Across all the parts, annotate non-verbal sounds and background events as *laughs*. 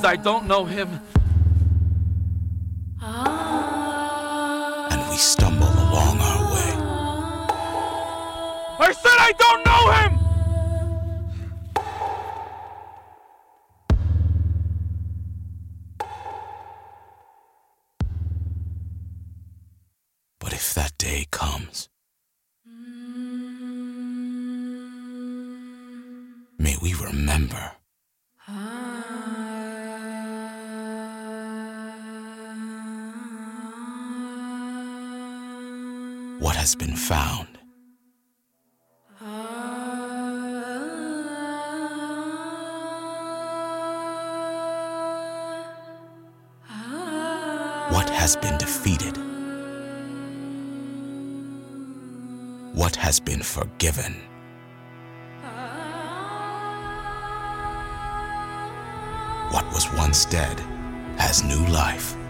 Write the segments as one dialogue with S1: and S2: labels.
S1: I don't know him.
S2: has been found. What has been defeated? What has been forgiven? What was once dead has new life.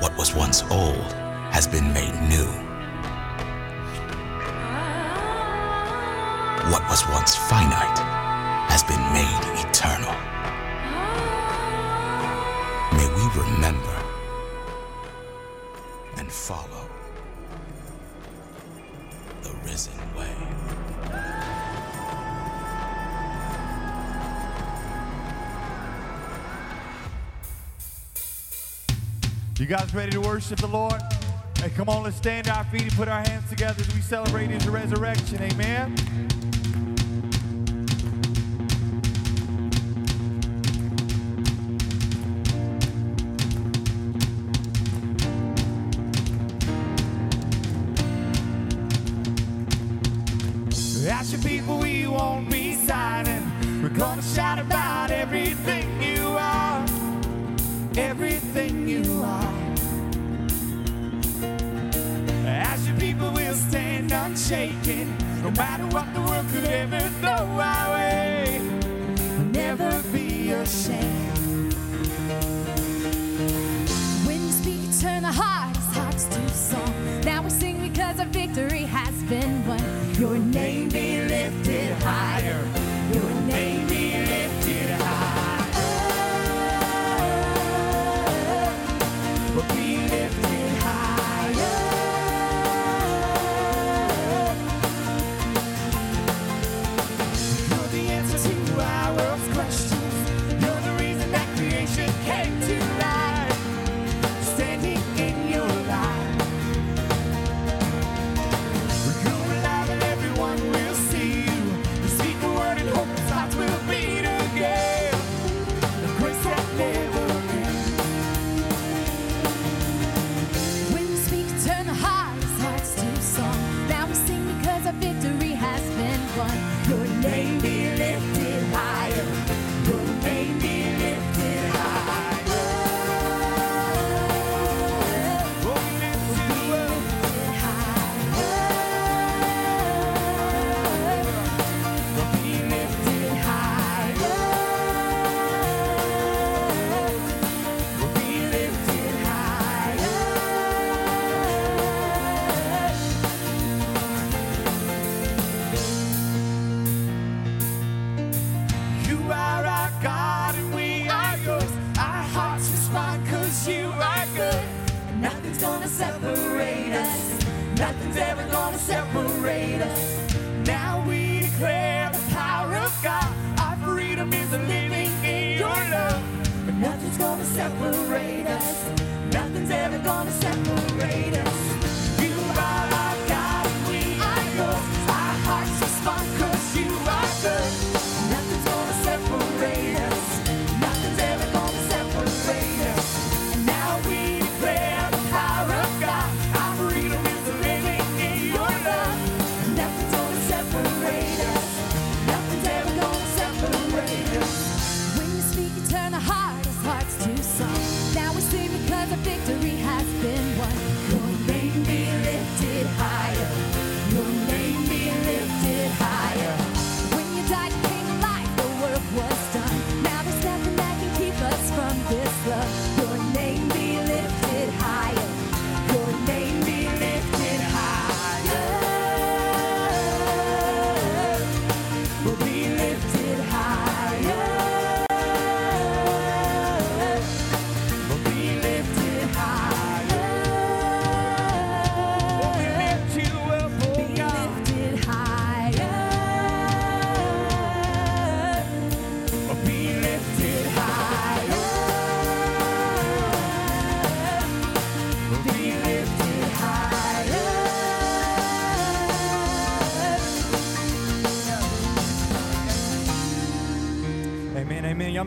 S2: what was once old has been made new. What was once finite has been made eternal. May we remember
S3: You guys ready to worship the Lord? Hey, come on, let's stand to our feet and put our hands together as we celebrate his resurrection. Amen. Ask your people, we won't be silent. We're gonna shout about. matter what the world could ever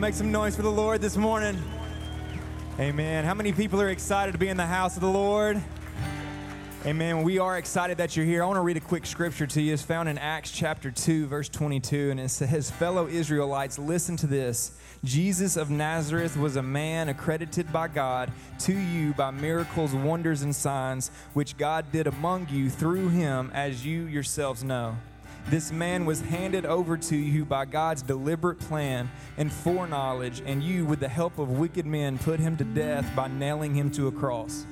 S4: make some noise for the Lord this morning? Amen. How many people are excited to be in the house of the Lord? Amen. We are excited that you're here. I want to read a quick scripture to you. It's found in Acts chapter 2, verse 22, and it says, Fellow Israelites, listen to this. Jesus of Nazareth was a man accredited by God to you by miracles, wonders, and signs, which God did among you through him, as you yourselves know. This man was handed over to you by God's deliberate plan and foreknowledge, and you, with the help of wicked men, put him to death by nailing him to a cross.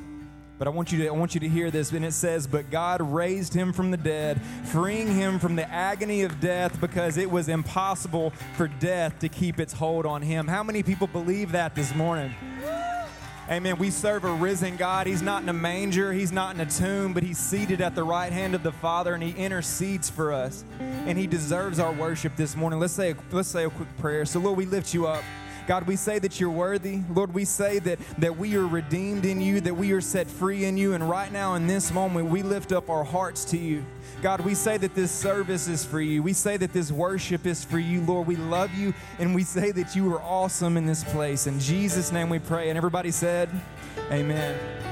S4: But I want you to I want you to hear this. And it says, But God raised him from the dead, freeing him from the agony of death because it was impossible for death to keep its hold on him. How many people believe that this morning? Amen. We serve a risen God. He's not in a manger, He's not in a tomb, but He's seated at the right hand of the Father and He intercedes for us. And He deserves our worship this morning. Let's say, let's say a quick prayer. So, Lord, we lift you up. God, we say that you're worthy. Lord, we say that, that we are redeemed in you, that we are set free in you. And right now, in this moment, we lift up our hearts to you. God, we say that this service is for you. We say that this worship is for you, Lord. We love you, and we say that you are awesome in this place. In Jesus' name we pray. And everybody said, Amen.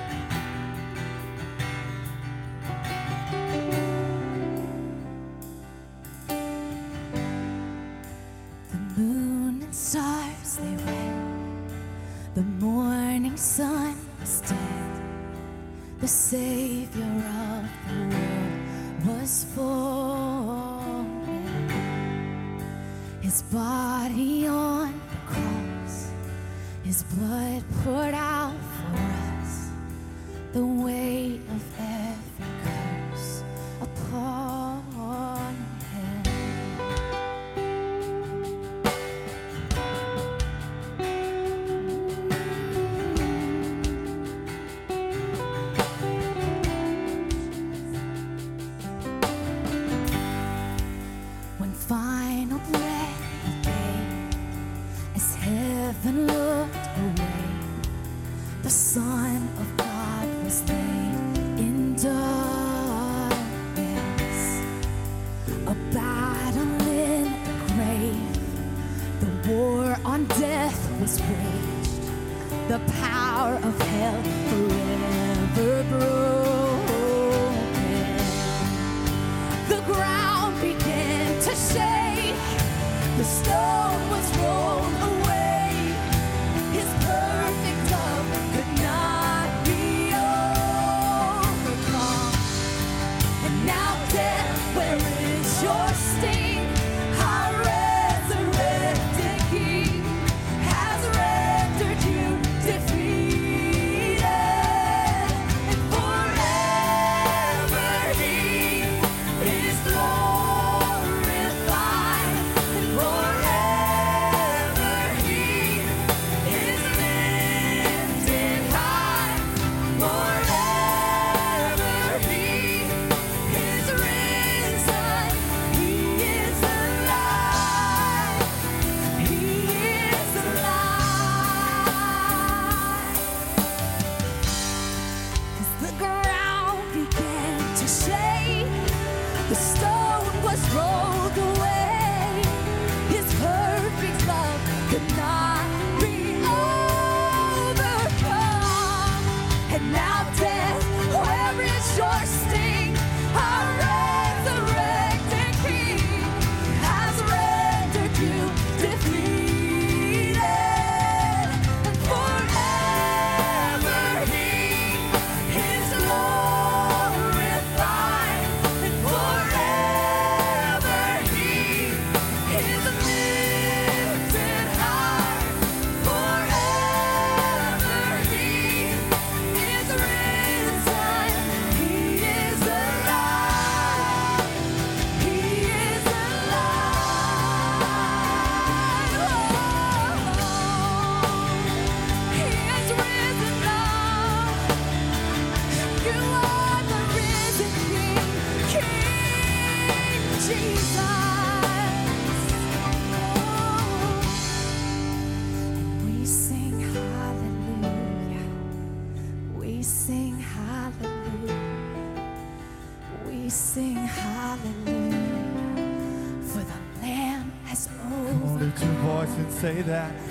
S4: say that.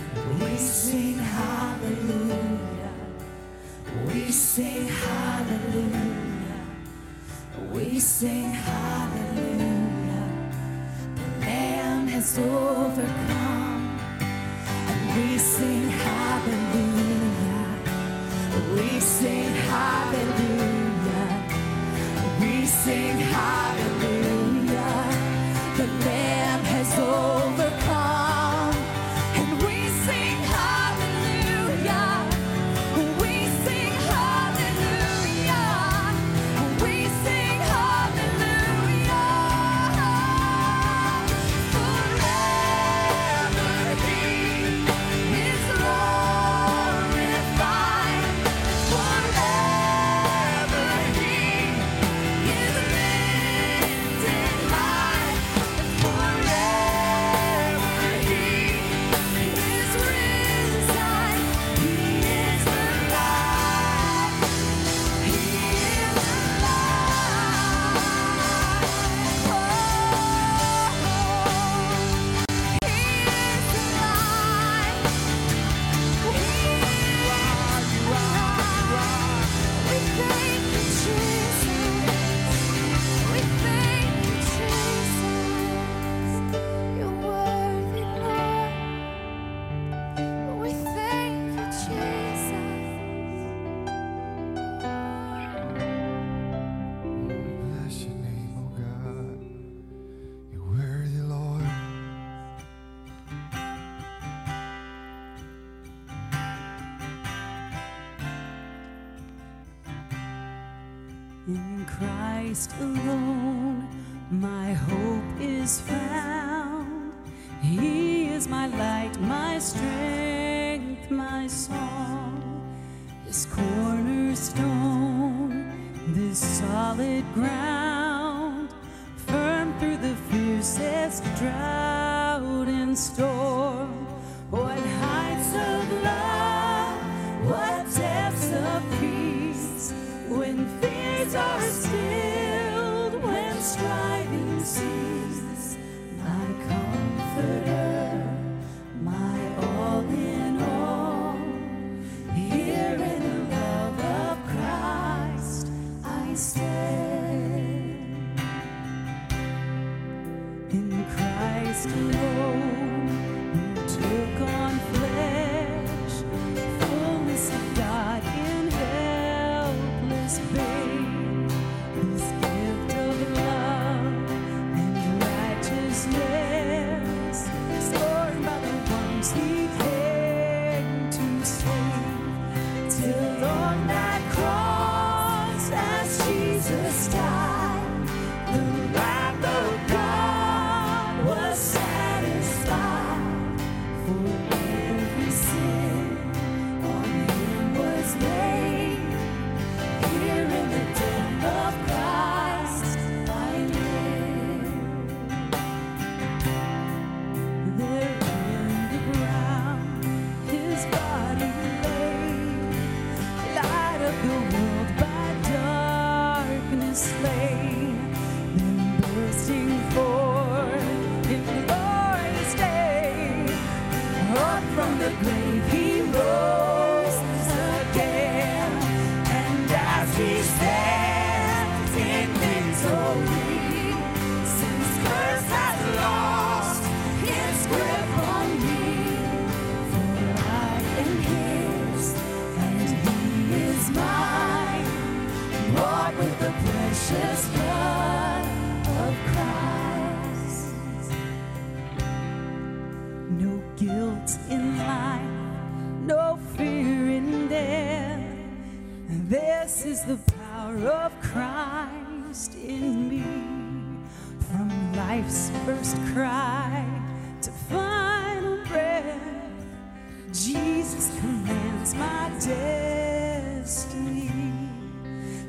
S5: the
S3: grave.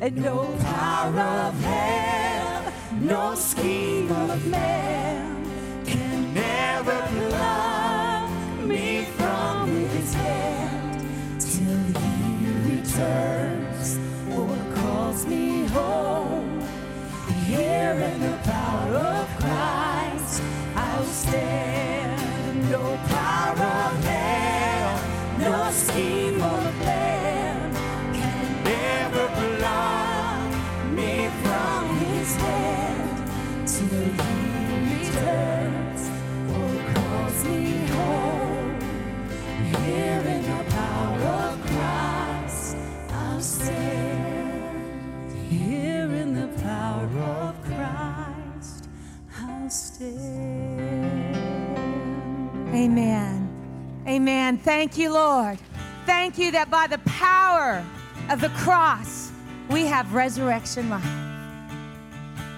S3: and no power of hell, no scheme of man can never pluck me from his hand till he returns or calls me home. Here in the power of Christ, I'll stand.
S6: Amen. Thank you, Lord. Thank you that by the power of the cross, we have resurrection life.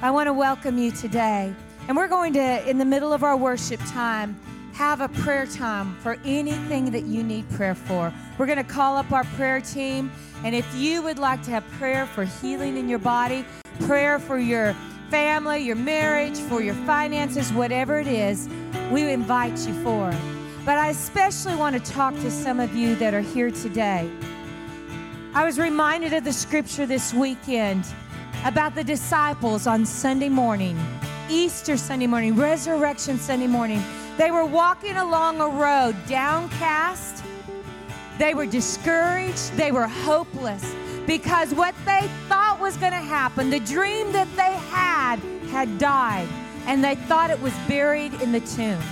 S6: I want to welcome you today. And we're going to, in the middle of our worship time, have a prayer time for anything that you need prayer for. We're going to call up our prayer team. And if you would like to have prayer for healing in your body, prayer for your family, your marriage, for your finances, whatever it is, we invite you forward. But I especially want to talk to some of you that are here today. I was reminded of the scripture this weekend about the disciples on Sunday morning, Easter Sunday morning, Resurrection Sunday morning. They were walking along a road downcast. They were discouraged. They were hopeless because what they thought was going to happen, the dream that they had, had died. And they thought it was buried in the tomb.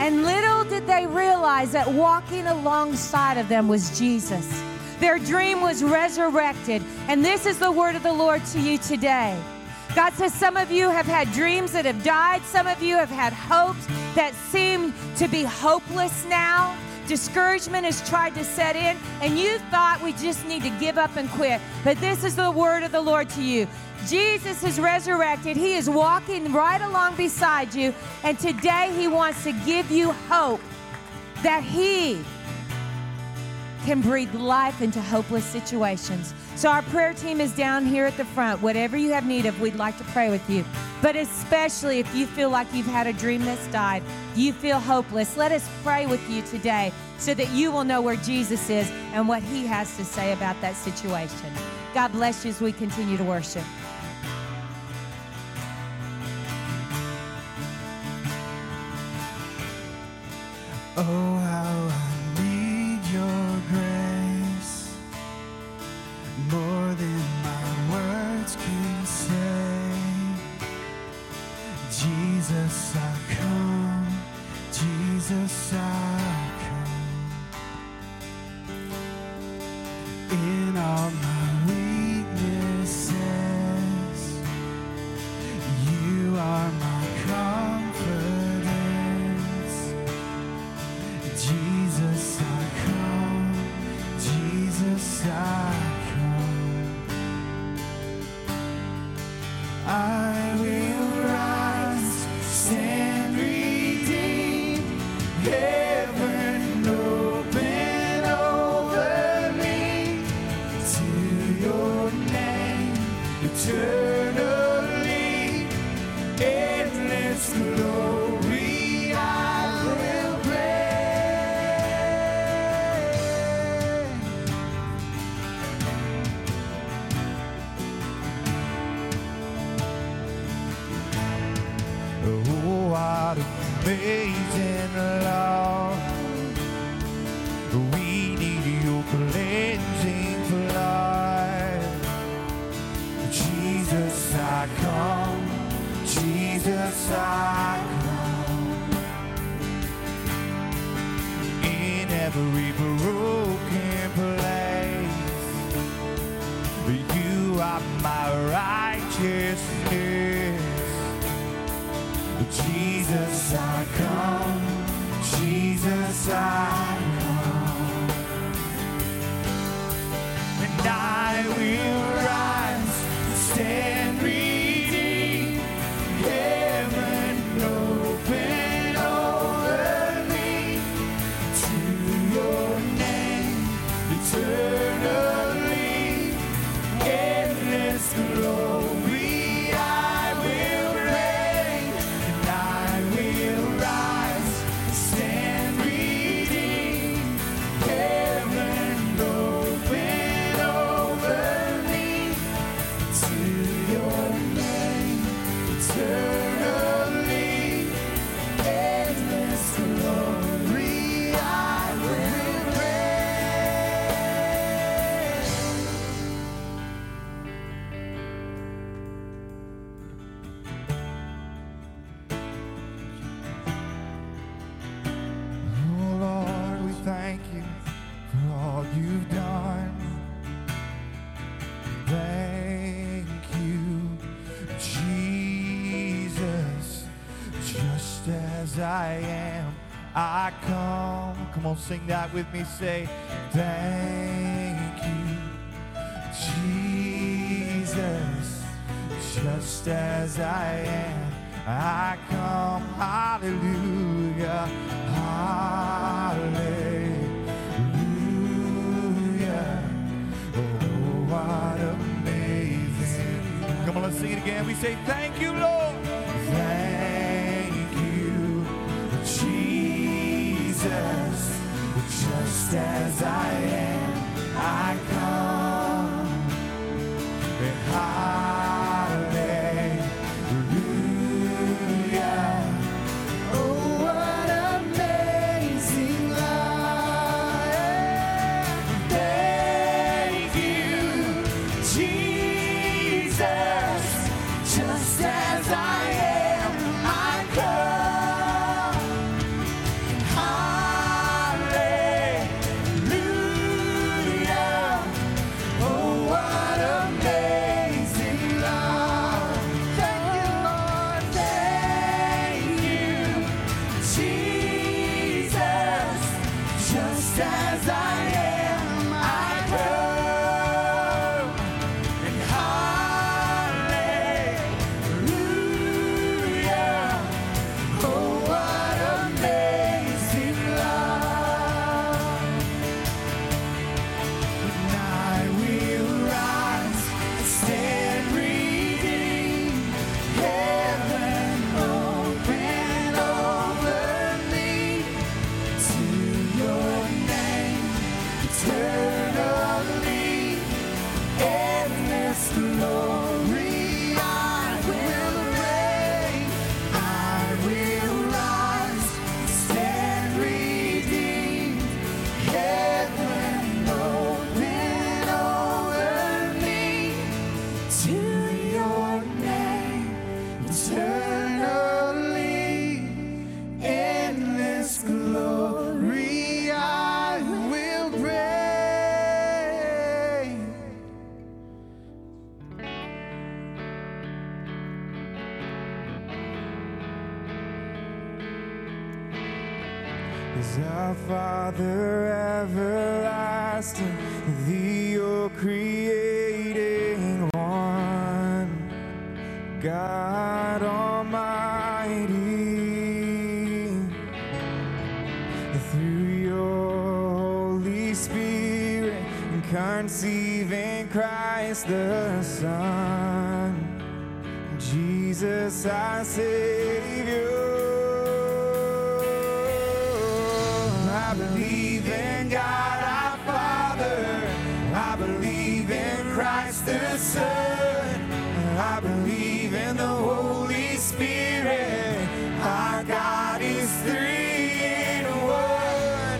S6: And little did they realize that walking alongside of them was Jesus. Their dream was resurrected. And this is the word of the Lord to you today. God says some of you have had dreams that have died, some of you have had hopes that seem to be hopeless now. Discouragement has tried to set in, and you thought we just need to give up and quit. But this is the word of the Lord to you. Jesus is resurrected. He is walking right along beside you, and today He wants to give you hope that He can breathe life into hopeless situations. So, our prayer team is down here at the front. Whatever you have need of, we'd like to pray with you. But especially if you feel like you've had a dream that's died, you feel hopeless, let us pray with you today so that you will know where Jesus is and what he has to say about that situation. God bless you as we continue to worship.
S3: Oh, how I need your grace more than my words can say. Jesus, I come. Jesus, I come. In all my sing that with me. Say, Thank you, Jesus, just as I am. I come, hallelujah, hallelujah. Oh, what amazing. Come on, let's sing it again. We say, Thank as I am.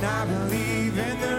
S3: I believe in the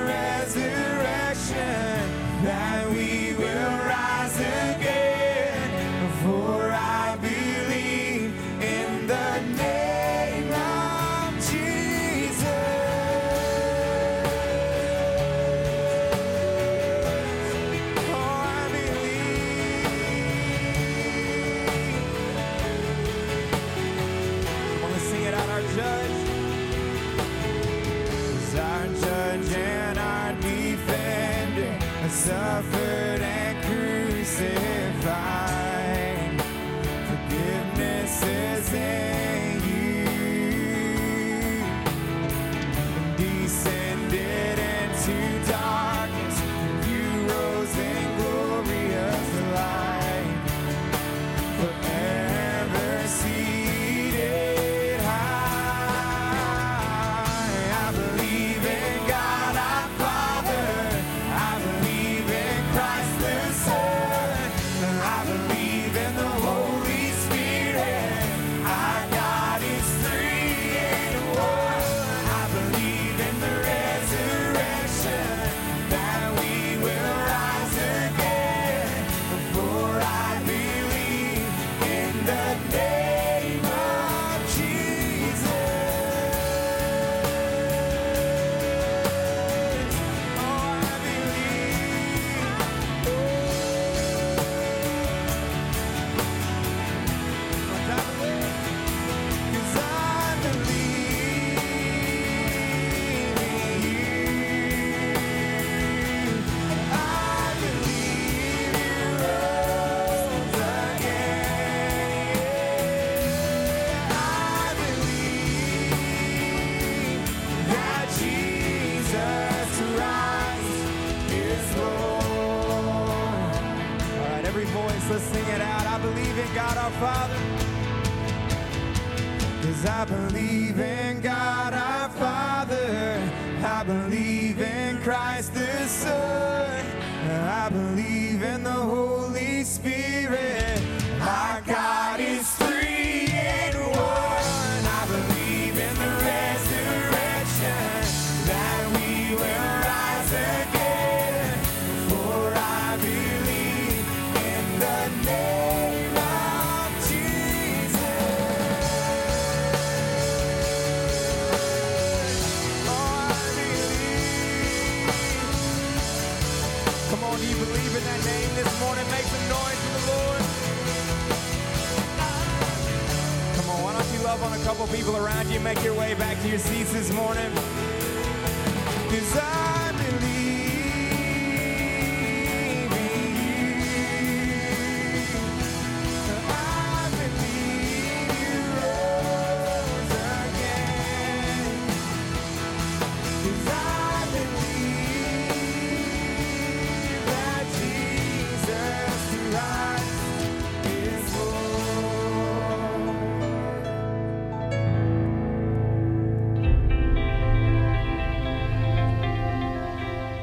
S3: to your seats this morning.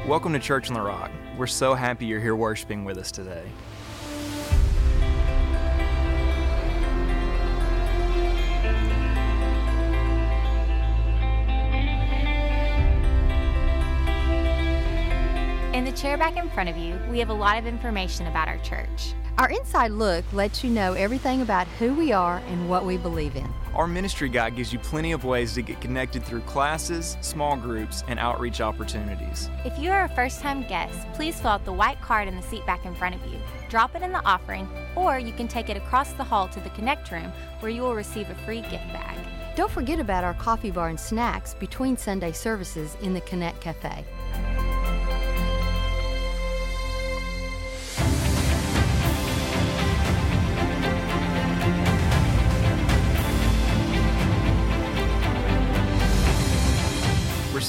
S7: Welcome to Church on the Rock. We're so happy you're here worshiping with us today.
S8: In the chair back in front of you, we have a lot of information about our church.
S9: Our inside look lets you know everything about who we are and what we believe in.
S7: Our ministry guide gives you plenty of ways to get connected through classes, small groups, and outreach opportunities.
S8: If you are a first time guest, please fill out the white card in the seat back in front of you. Drop it in the offering, or you can take it across the hall to the Connect Room where you will receive a free gift bag.
S9: Don't forget about our coffee bar and snacks between Sunday services in the Connect Cafe.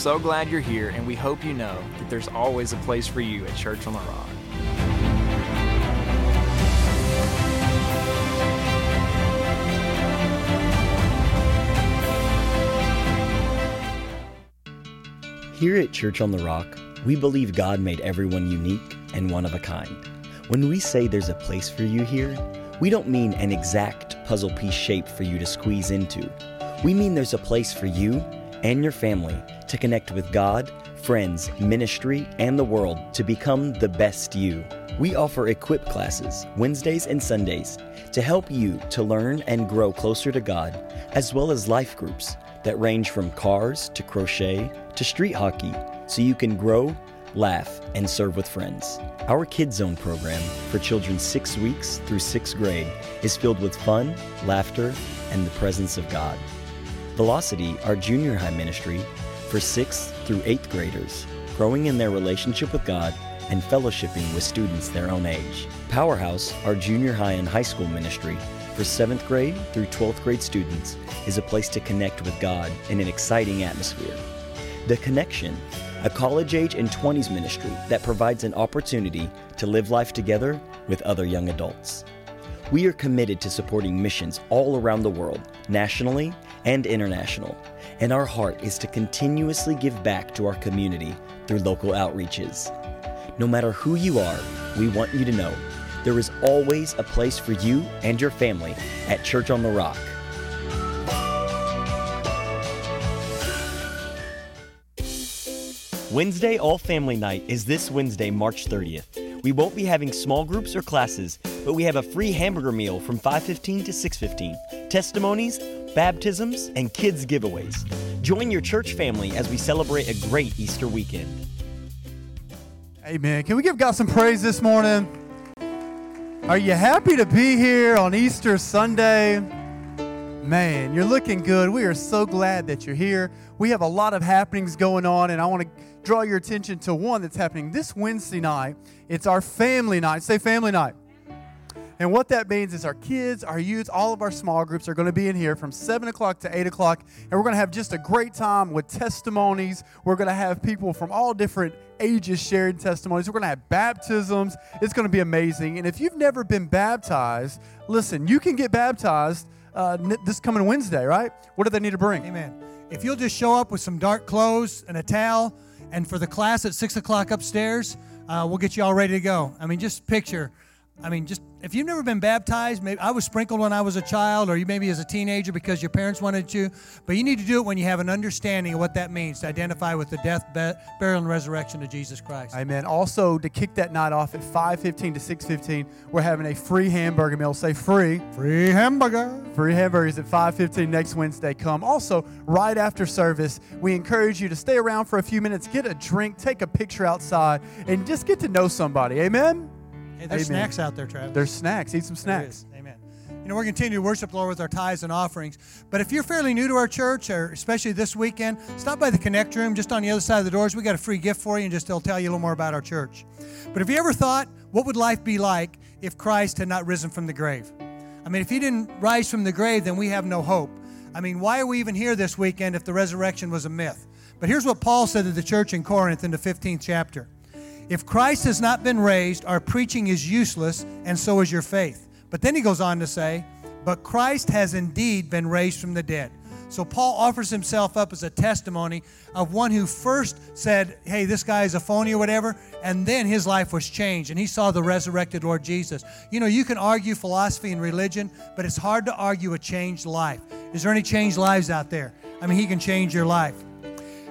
S7: So glad you're here, and we hope you know that there's always a place for you at Church on the Rock.
S10: Here at Church on the Rock, we believe God made everyone unique and one of a kind. When we say there's a place for you here, we don't mean an exact puzzle piece shape for you to squeeze into. We mean there's a place for you and your family to connect with God, friends, ministry, and the world to become the best you. We offer equip classes Wednesdays and Sundays to help you to learn and grow closer to God, as well as life groups that range from cars to crochet to street hockey so you can grow, laugh, and serve with friends. Our Kids Zone program for children six weeks through sixth grade is filled with fun, laughter, and the presence of God. Velocity, our junior high ministry for sixth through eighth graders, growing in their relationship with God and fellowshipping with students their own age. Powerhouse, our junior high and high school ministry for seventh grade through 12th grade students, is a place to connect with God in an exciting atmosphere. The Connection, a college age and 20s ministry that provides an opportunity to live life together with other young adults. We are committed to supporting missions all around the world, nationally and international, and our heart is to continuously give back to our community through local outreaches. No matter who you are, we want you to know there is always a place for you and your family at Church on the Rock. Wednesday All Family Night is this Wednesday, March 30th. We won't be having small groups or classes, but we have a free hamburger meal from 5:15 to 6:15, testimonies, baptisms, and kids giveaways. Join your church family as we celebrate a great Easter weekend.
S11: Amen. Can we give God some praise this morning? Are you happy to be here on Easter Sunday? Man, you're looking good. We are so glad that you're here. We have a lot of happenings going on, and I want to draw your attention to one that's happening this Wednesday night. It's our family night. Say family night. And what that means is our kids, our youth, all of our small groups are going to be in here from 7 o'clock to 8 o'clock. And we're going to have just a great time with testimonies. We're going to have people from all different ages sharing testimonies. We're going to have baptisms. It's going to be amazing. And if you've never been baptized, listen, you can get baptized uh, this coming Wednesday, right? What do they need to bring?
S12: Amen. If you'll just show up with some dark clothes and a towel, and for the class at 6 o'clock upstairs, uh, we'll get you all ready to go. I mean, just picture. I mean, just if you've never been baptized, maybe I was sprinkled when I was a child, or you maybe as a teenager because your parents wanted to. But you need to do it when you have an understanding of what that means to identify with the death, burial, and resurrection of Jesus Christ.
S11: Amen. Also, to kick that night off at 5:15 to 6:15, we're having a free hamburger meal. Say free.
S12: Free hamburger.
S11: Free hamburgers at 5:15 next Wednesday. Come. Also, right after service, we encourage you to stay around for a few minutes, get a drink, take a picture outside, and just get to know somebody. Amen.
S12: Hey, there's
S11: Amen.
S12: snacks out there, Travis.
S11: There's snacks. Eat some snacks.
S12: Amen. You know, we're going to continue to worship the Lord with our tithes and offerings. But if you're fairly new to our church, or especially this weekend, stop by the Connect Room just on the other side of the doors. We got a free gift for you, and just they'll tell you a little more about our church. But if you ever thought, what would life be like if Christ had not risen from the grave? I mean, if he didn't rise from the grave, then we have no hope. I mean, why are we even here this weekend if the resurrection was a myth? But here's what Paul said to the church in Corinth in the 15th chapter. If Christ has not been raised, our preaching is useless, and so is your faith. But then he goes on to say, But Christ has indeed been raised from the dead. So Paul offers himself up as a testimony of one who first said, Hey, this guy is a phony or whatever, and then his life was changed, and he saw the resurrected Lord Jesus. You know, you can argue philosophy and religion, but it's hard to argue a changed life. Is there any changed lives out there? I mean, he can change your life.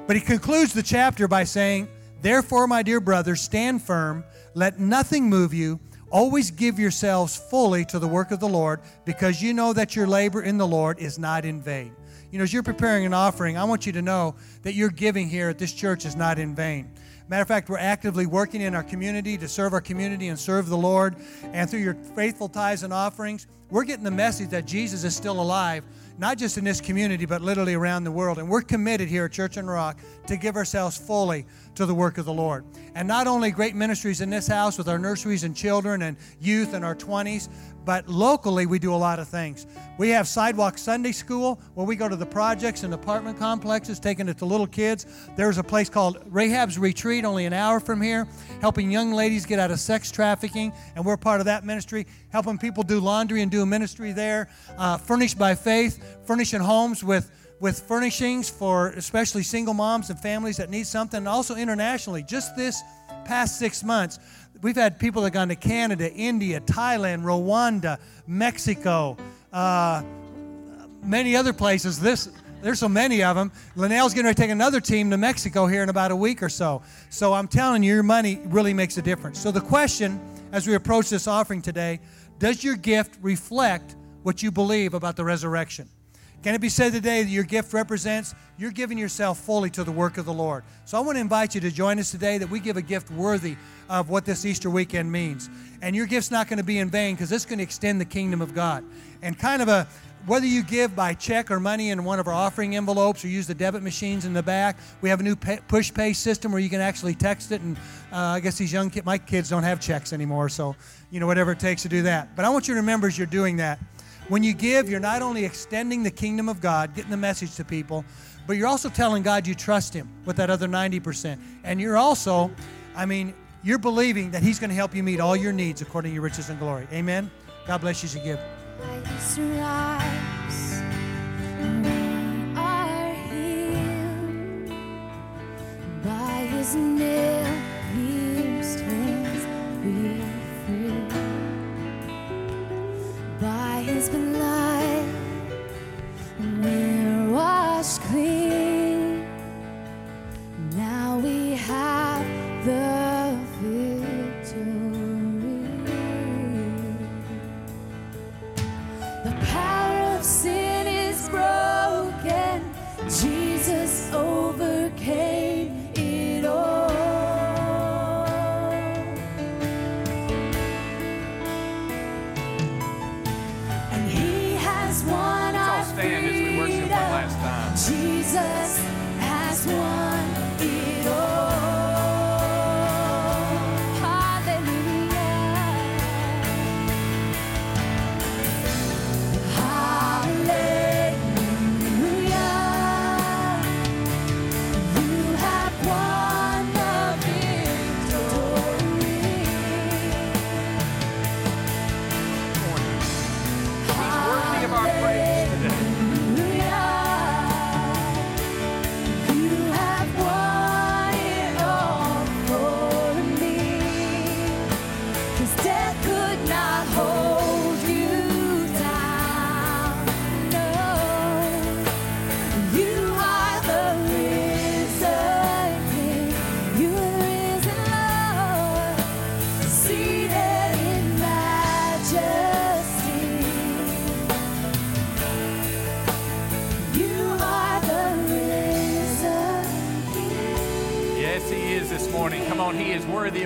S12: But he concludes the chapter by saying, Therefore, my dear brothers, stand firm, let nothing move you. Always give yourselves fully to the work of the Lord, because you know that your labor in the Lord is not in vain. You know, as you're preparing an offering, I want you to know that your giving here at this church is not in vain. Matter of fact, we're actively working in our community to serve our community and serve the Lord. And through your faithful tithes and offerings, we're getting the message that Jesus is still alive, not just in this community, but literally around the world. And we're committed here at Church the Rock to give ourselves fully to the work of the Lord. And not only great ministries in this house with our nurseries and children and youth and our 20s, but locally we do a lot of things. We have Sidewalk Sunday School where we go to the projects and apartment complexes, taking it to little kids. There's a place called Rahab's Retreat, only an hour from here, helping young ladies get out of sex trafficking, and we're part of that ministry, helping people do laundry and do ministry there. Uh, Furnished by Faith, furnishing homes with with furnishings for especially single moms and families that need something, and also internationally. Just this past six months, we've had people that have gone to Canada, India, Thailand, Rwanda, Mexico, uh, many other places. This there's so many of them. Linnell's going to take another team to Mexico here in about a week or so. So I'm telling you, your money really makes a difference. So the question, as we approach this offering today, does your gift reflect what you believe about the resurrection? Can it be said today that your gift represents you're giving yourself fully to the work of the Lord? So I want to invite you to join us today that we give a gift worthy of what this Easter weekend means. And your gift's not going to be in vain because it's going to extend the kingdom of God. And kind of a whether you give by check or money in one of our offering envelopes or use the debit machines in the back, we have a new pay, push pay system where you can actually text it. And uh, I guess these young kids, my kids don't have checks anymore, so you know whatever it takes to do that. But I want you to remember as you're doing that, when you give, you're not only extending the kingdom of God, getting the message to people, but you're also telling God you trust Him with that other 90%. And you're also, I mean, you're believing that He's going to help you meet all your needs according to your riches and glory. Amen. God bless you as you give.
S13: By His we're clean.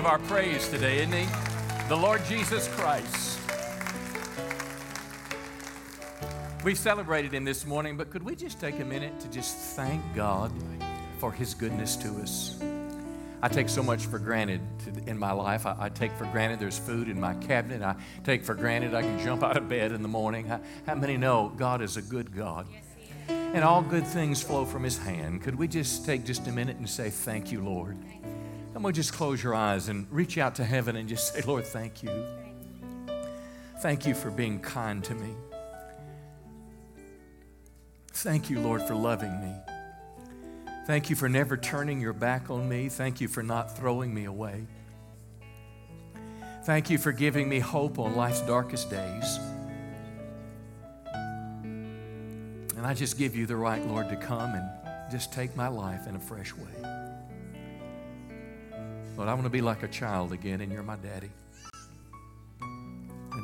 S13: Of our
S14: praise today, isn't He? The Lord Jesus Christ. We celebrated Him this morning, but could we just take a minute to just thank God for His goodness to us? I take so much for granted in my life. I, I, take for granted there's food in my cabinet. I take for granted I can jump out of bed in the morning. How, how many know God is a good God? And all good things flow from His hand. Could we just take just a minute and say, Thank you, Lord? And we'll just close your eyes and reach out to heaven and just say, Lord, thank you. Thank you for being kind to me. Thank you, Lord, for loving me. Thank you for never turning your back on me. Thank you for not throwing me away. Thank you for giving me hope on life's darkest days. And I just give you the right, Lord, to come and just take my life in a fresh way. Lord, I want to be like a child again, and you're my daddy.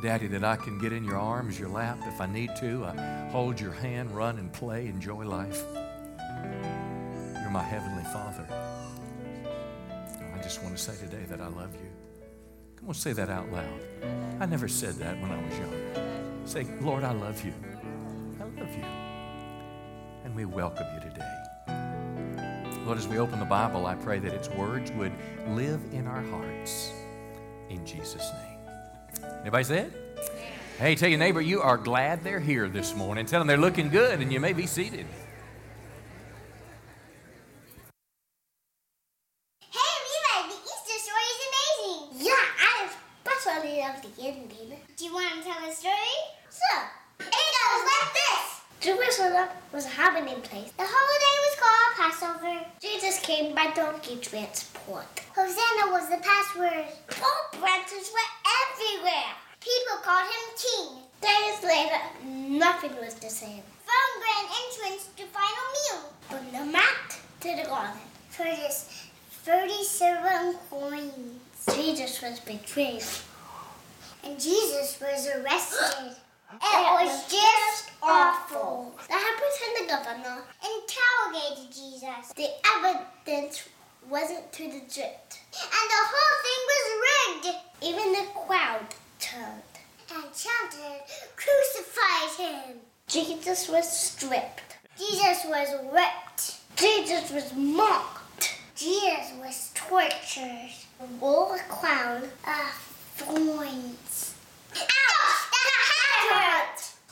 S14: Daddy that I can get in your arms, your lap if I need to. I hold your hand, run and play, enjoy life. You're my Heavenly Father. I just want to say today that I love you. Come on, say that out loud. I never said that when I was young. Say, Lord, I love you. I love you. And we welcome you today. Lord, as we open the Bible, I pray that its words would live in our hearts. In Jesus' name. Anybody say it? Hey, tell your neighbor you are glad they're here this morning. Tell them they're looking good and you may be seated. Hey,
S15: Rebey, the Easter story is amazing. Yeah, I I'd love to it. Do you want to tell a story? So, it goes like this. Jerusalem was a happening place. The holiday was called Passover. Jesus came by donkey transport. Hosanna was the password. Palm branches were everywhere. People called him king. Days later, nothing was the same. From grand entrance to final meal. From the mat to the garden. For just 37 coins. Jesus was betrayed and Jesus was arrested. It was just awful. The Hebrews and the governor interrogated Jesus. The evidence wasn't to the truth. And the whole thing was rigged. Even the crowd turned and chanted, Crucify him! Jesus was stripped. Jesus was whipped. Jesus was mocked. Jesus was tortured. Wore a crown of thorns.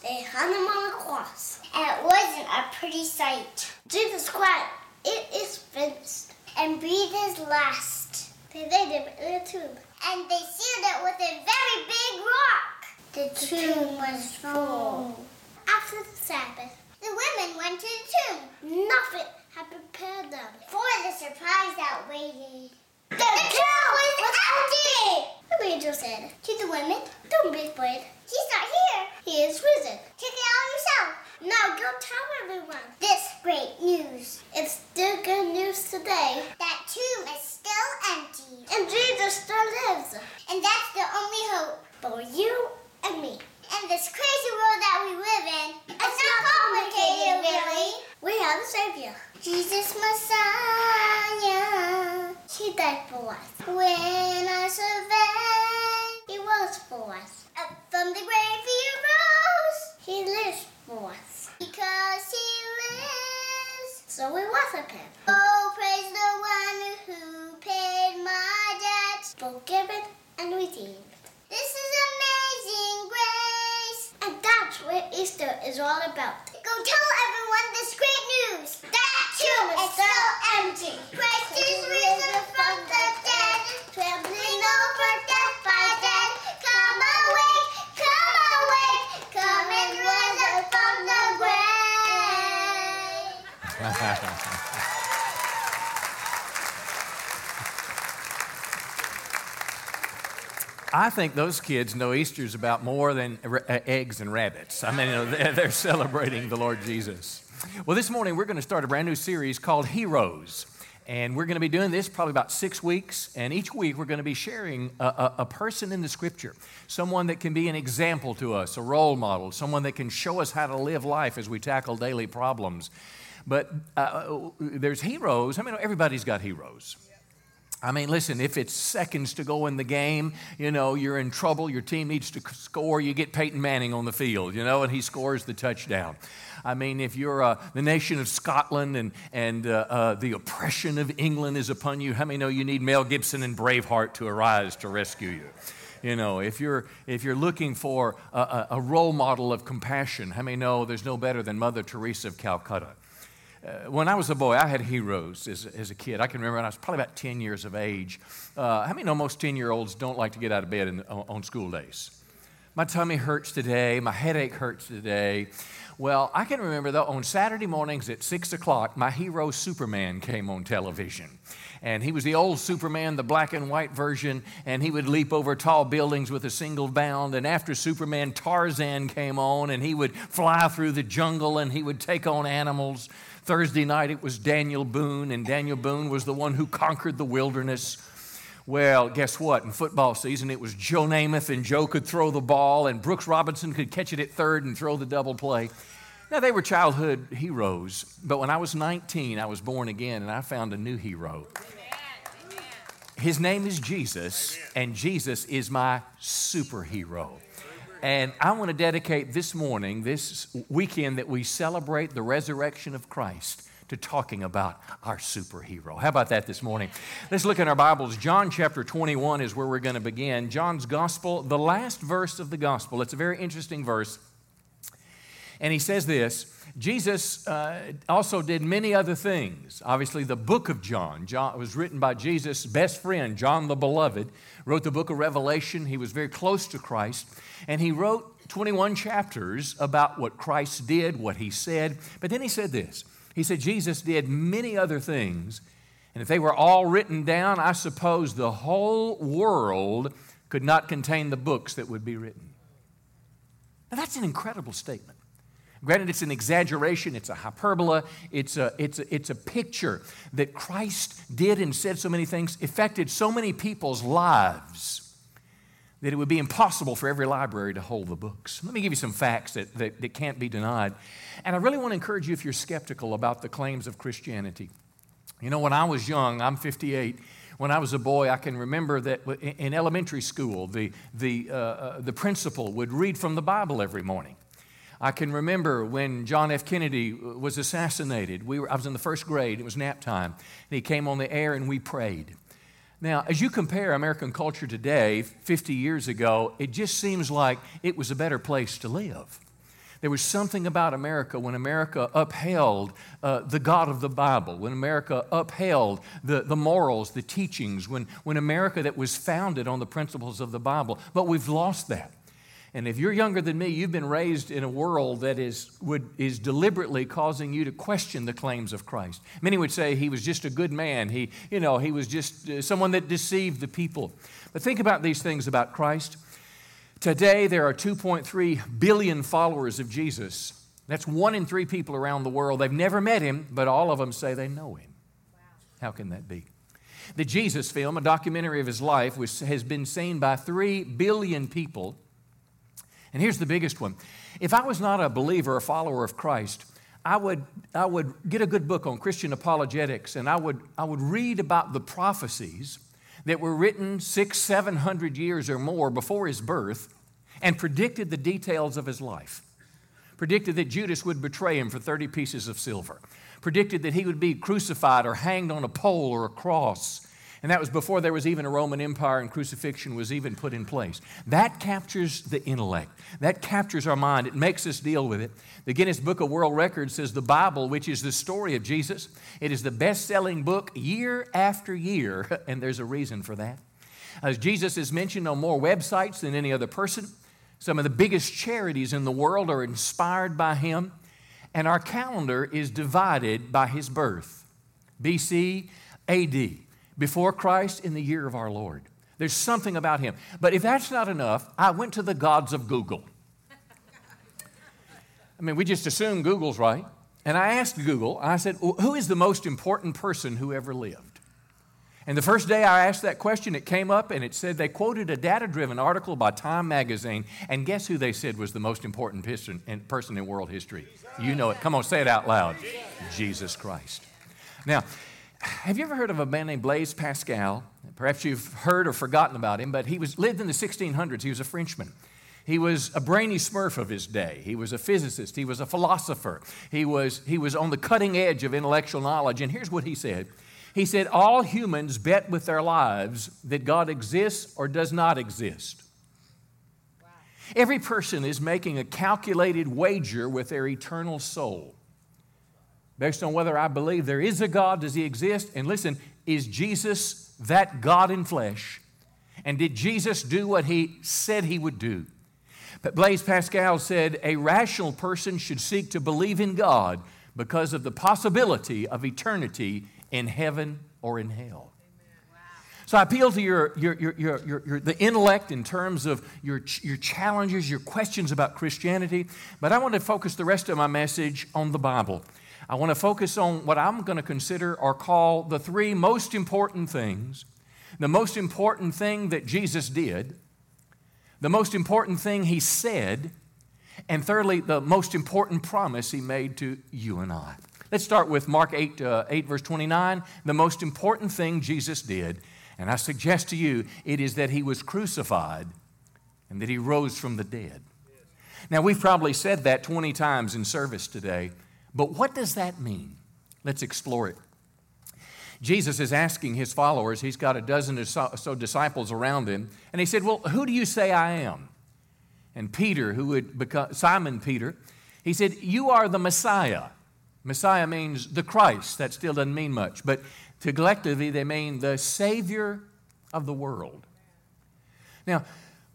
S15: Ouch! That! They hung him on a cross, and it wasn't a pretty sight. Jesus cried, It is finished, and breathed his last. They laid him in a tomb, and they sealed it with a very big rock. The tomb was full. After the Sabbath, the women went to the tomb. Nothing had prepared them for the surprise that waited. The tomb was empty! The angel said to the women, Don't be afraid. He's not here. He is risen. Check it out yourself. Now go tell everyone this great news. It's still good news today. That tomb is still empty. And Jesus still lives. And that's the only hope for you and me. In this crazy world that we live in, it's, it's not complicated, really. We have a Savior. Jesus Messiah. He died for us. When I survey, He was for us. Up from the grave He rose. He lives for us. Because He lives, so we worship Him. Oh, praise the one who paid my debts, forgiven and redeemed. This is amazing grace. And that's what Easter is all about. Go tell everyone this great news. That tomb is still empty. Christ is risen from the dead, trembling over death by death. Come awake, come awake, come and risen from the grave. *laughs*
S14: I think those kids know Easter's about more than uh, eggs and rabbits. I mean, they're celebrating the Lord Jesus. Well, this morning we're going to start a brand new series called Heroes. And we're going to be doing this probably about six weeks. And each week we're going to be sharing a, a, a, person in the scripture, someone that can be an example to us, a role model, someone that can show us how to live life as we tackle daily problems. But uh, there's heroes. I mean, everybody's got heroes. I mean, listen, if it's seconds to go in the game, you know, you're in trouble, your team needs to score, you get Peyton Manning on the field, you know, and he scores the touchdown. I mean, if you're uh, the nation of Scotland and, and uh, uh, the oppression of England is upon you, how many know you need Mel Gibson and Braveheart to arise to rescue you? You know, if you're, if you're looking for a, a, a role model of compassion, how many know there's no better than Mother Teresa of Calcutta? Uh, when I was a boy, I had heroes as, as a kid. I can remember when I was probably about 10 years of age. Uh, how many know most 10 year olds don't like to get out of bed in, on, on school days? My tummy hurts today. My headache hurts today. Well, I can remember though, on Saturday mornings at 6 o'clock, my hero Superman came on television. And he was the old Superman, the black and white version, and he would leap over tall buildings with a single bound. And after Superman, Tarzan came on, and he would fly through the jungle and he would take on animals. Thursday night, it was Daniel Boone, and Daniel Boone was the one who conquered the wilderness. Well, guess what? In football season, it was Joe Namath, and Joe could throw the ball, and Brooks Robinson could catch it at third and throw the double play. Now, they were childhood heroes, but when I was 19, I was born again, and I found a new hero. His name is Jesus, and Jesus is my superhero. And I want to dedicate this morning, this weekend that we celebrate the resurrection of Christ, to talking about our superhero. How about that this morning? Let's look in our Bibles. John chapter 21 is where we're going to begin. John's gospel, the last verse of the gospel. It's a very interesting verse. And he says this Jesus uh, also did many other things. Obviously, the book of John, John was written by Jesus' best friend, John the Beloved, wrote the book of Revelation. He was very close to Christ. And he wrote 21 chapters about what Christ did, what he said. But then he said this He said, Jesus did many other things. And if they were all written down, I suppose the whole world could not contain the books that would be written. Now, that's an incredible statement. Granted, it's an exaggeration, it's a hyperbola, it's a, it's, a, it's a picture that Christ did and said so many things, affected so many people's lives that it would be impossible for every library to hold the books. Let me give you some facts that, that, that can't be denied. And I really want to encourage you if you're skeptical about the claims of Christianity. You know, when I was young, I'm 58. When I was a boy, I can remember that in elementary school, the, the, uh, uh, the principal would read from the Bible every morning. I can remember when John F. Kennedy was assassinated. We were, I was in the first grade, it was nap time, and he came on the air and we prayed. Now, as you compare American culture today, 50 years ago, it just seems like it was a better place to live. There was something about America when America upheld uh, the God of the Bible, when America upheld the, the morals, the teachings, when, when America that was founded on the principles of the Bible. But we've lost that. And if you're younger than me, you've been raised in a world that is, would, is deliberately causing you to question the claims of Christ. Many would say he was just a good man. He, you know, he was just uh, someone that deceived the people. But think about these things about Christ. Today, there are 2.3 billion followers of Jesus. That's one in three people around the world. They've never met him, but all of them say they know him. How can that be? The Jesus film, a documentary of his life, was, has been seen by 3 billion people and here's the biggest one if I was not a believer a follower of Christ, I would, I would get a good book on Christian apologetics and I would, I would read about the prophecies that were written six, seven hundred years or more before his birth and predicted the details of his life. Predicted that Judas would betray him for 30 pieces of silver. Predicted that he would be crucified or hanged on a pole or a cross and that was before there was even a Roman Empire and crucifixion was even put in place. That captures the intellect. That captures our mind. It makes us deal with it. The Guinness Book of World Records says the Bible, which is the story of Jesus, it is the best selling book year after year, *laughs* and there's a reason for that. As Jesus is mentioned on more websites than any other person, some of the biggest charities in the world are inspired by him, and our calendar is divided by his birth BC, AD before Christ in the year of our Lord. There's something about him. But if that's not enough, I went to the gods of Google. I mean, we just assume Google's right. And I asked Google, I said, Who is the most important person who ever lived? And the first day I asked that question, it came up and it said they quoted a data driven article by Time magazine. And guess who they said was the most important person in world history? You know it. Come on, say it out loud Jesus Christ. Now, Have you ever heard of a man named Blaise Pascal? Perhaps you've heard or forgotten about him, but he was lived in the 1600s. He was a Frenchman. He was a brainy smurf of his day. He was a physicist. He was a philosopher. He was, he was on the cutting edge of intellectual knowledge. And here's what he said He said, All humans bet with their lives that God exists or does not exist. Every person is making a calculated wager with their eternal soul based on whether I believe there is a God, does he exist? And listen, is Jesus that God in flesh? And did Jesus do what he said he would do? But Blaise Pascal said a rational person should seek to believe in God because of the possibility of eternity in heaven or in hell. So I appeal to your, your, your, your, your, the intellect in terms of your, your challenges, your questions about Christianity, but I want to focus the rest of my message on the Bible. I want to focus on what I'm going to consider or call the three most important things. The most important thing that Jesus did, the most important thing he said, and thirdly, the most important promise he made to you and I. Let's start with Mark 8, uh, 8 verse 29. The most important thing Jesus did and I suggest to you, it is that he was crucified and that he rose from the dead. Now, we've probably said that 20 times in service today, but what does that mean? Let's explore it. Jesus is asking his followers, he's got a dozen or so disciples around him, and he said, Well, who do you say I am? And Peter, who would become Simon Peter, he said, You are the Messiah. Messiah means the Christ. That still doesn't mean much. But collectively, they mean the Savior of the world. Now,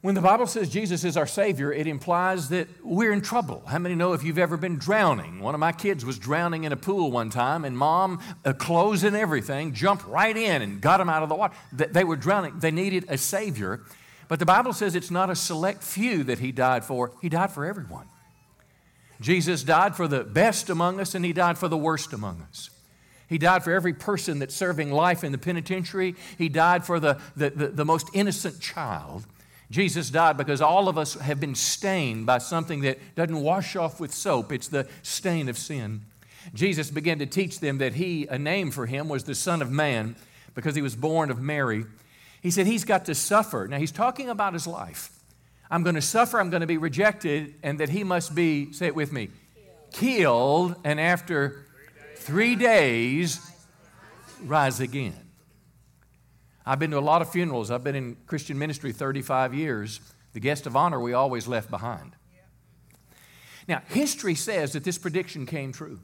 S14: when the Bible says Jesus is our Savior, it implies that we're in trouble. How many know if you've ever been drowning? One of my kids was drowning in a pool one time, and mom, uh, clothes and everything, jumped right in and got him out of the water. They were drowning. They needed a Savior. But the Bible says it's not a select few that He died for, He died for everyone. Jesus died for the best among us, and He died for the worst among us. He died for every person that's serving life in the penitentiary. He died for the, the, the, the, most innocent child. Jesus died because all of us have been stained by something that doesn't wash off with soap. It's the stain of sin. Jesus began to teach them that he, a name for him, was the Son of Man because he was born of Mary. He said he's got to suffer. Now he's talking about his life. I'm going to suffer, I'm going to be rejected, and that he must be, say it with me, killed, and after three days, rise again. I've been to a lot of funerals. I've been in Christian ministry 35 years. The guest of honor we always left behind. Now, history says that this prediction came true.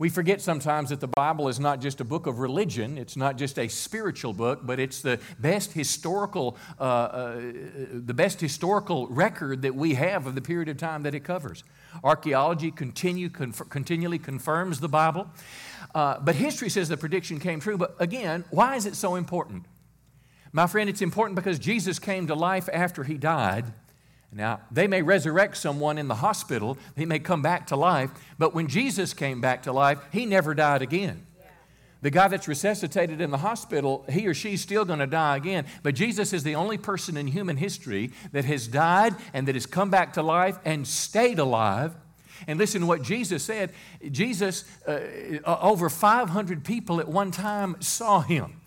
S14: We forget sometimes that the Bible is not just a book of religion, it's not just a spiritual book, but it's the best historical, uh, uh, the best historical record that we have of the period of time that it covers. Archaeology continue, conf- continually confirms the Bible. Uh, but history says the prediction came true. But again, why is it so important? My friend, it's important because Jesus came to life after he died now, they may resurrect someone in the hospital, he may come back to life, but when Jesus came back to life, he never died again. The guy that's resuscitated in the hospital, he or she's still going to die again. But Jesus is the only person in human history that has died and that has come back to life and stayed alive. And listen to what Jesus said. Jesus, uh, over 500 people at one time saw him.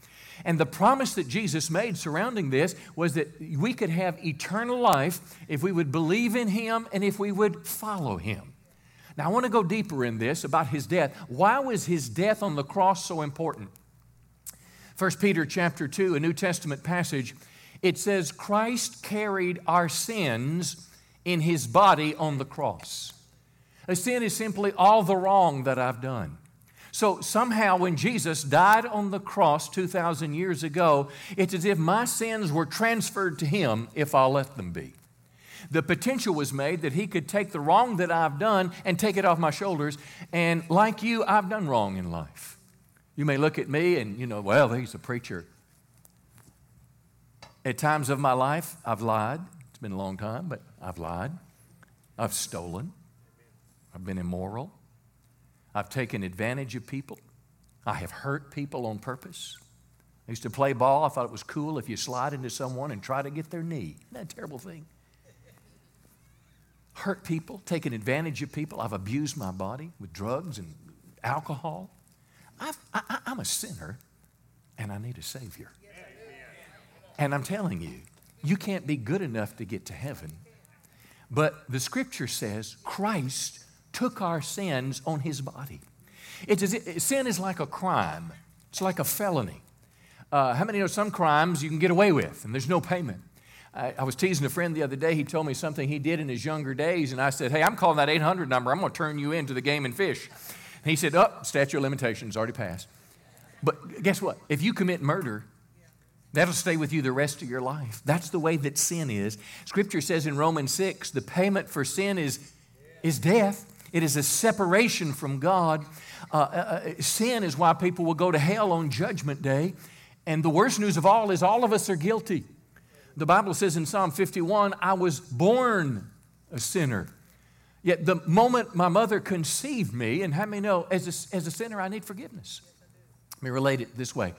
S14: And the promise that Jesus made surrounding this was that we could have eternal life if we would believe in Him and if we would follow Him. Now, I want to go deeper in this about His death. Why was His death on the cross so important? 1 Peter chapter 2, a New Testament passage, it says, Christ carried our sins in His body on the cross. A sin is simply all the wrong that I've done. So somehow, when Jesus died on the cross 2,000 years ago, it's as if my sins were transferred to him if I'll let them be. The potential was made that he could take the wrong that I've done and take it off my shoulders. And like you, I've done wrong in life. You may look at me and, you know, well, he's a preacher. At times of my life, I've lied. It's been a long time, but I've lied. I've stolen. I've been immoral. I've taken advantage of people. I have hurt people on purpose. I used to play ball. I thought it was cool if you slide into someone and try to get their knee. Isn't that a terrible thing? Hurt people, taken advantage of people. I've abused my body with drugs and alcohol. I've, I, I'm a sinner and I need a Savior. And I'm telling you, you can't be good enough to get to heaven. But the scripture says Christ took our sins on his body. If, sin is like a crime, it's like a felony. Uh, how many know some crimes you can get away with and there's no payment? I, I was teasing a friend the other day. He told me something he did in his younger days, and I said, Hey, I'm calling that 800 number. I'm going to turn you into the game and fish. And he said, Oh, statute of limitations already passed. But guess what? If you commit murder, That'll stay with you the rest of your life. That's the way that sin is. Scripture says in Romans 6 the payment for sin is, is death, it is a separation from God. Uh, uh, uh, sin is why people will go to hell on Judgment Day. And the worst news of all is all of us are guilty. The Bible says in Psalm 51 I was born a sinner. Yet the moment my mother conceived me, and how many know as a, as a sinner I need forgiveness? Let me relate it this way.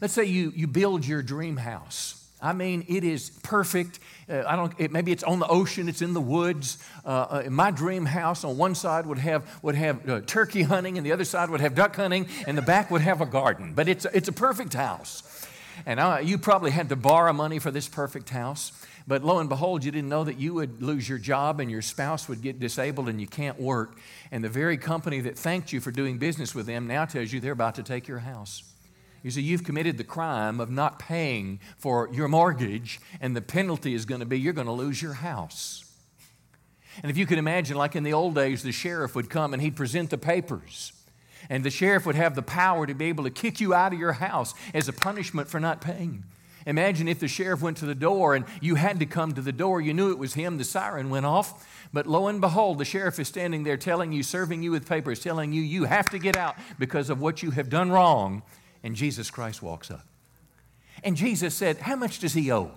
S14: Let's say you, you build your dream house. I mean, it is perfect. Uh, I don't. It, maybe it's on the ocean. It's in the woods. Uh, uh, my dream house on one side would have would have uh, turkey hunting, and the other side would have duck hunting, and the back would have a garden. But it's it's a perfect house. And I, you probably had to borrow money for this perfect house. But lo and behold, you didn't know that you would lose your job and your spouse would get disabled and you can't work. And the very company that thanked you for doing business with them now tells you they're about to take your house. You see, you've committed the crime of not paying for your mortgage, and the penalty is going to be you're going to lose your house. And if you can imagine, like in the old days, the sheriff would come and he'd present the papers. And the sheriff would have the power to be able to kick you out of your house as a punishment for not paying. Imagine if the sheriff went to the door and you had to come to the door. You knew it was him, the siren went off. But lo and behold, the sheriff is standing there telling you, serving you with papers, telling you, you have to get out because of what you have done wrong. And Jesus Christ walks up. And Jesus said, How much does he owe?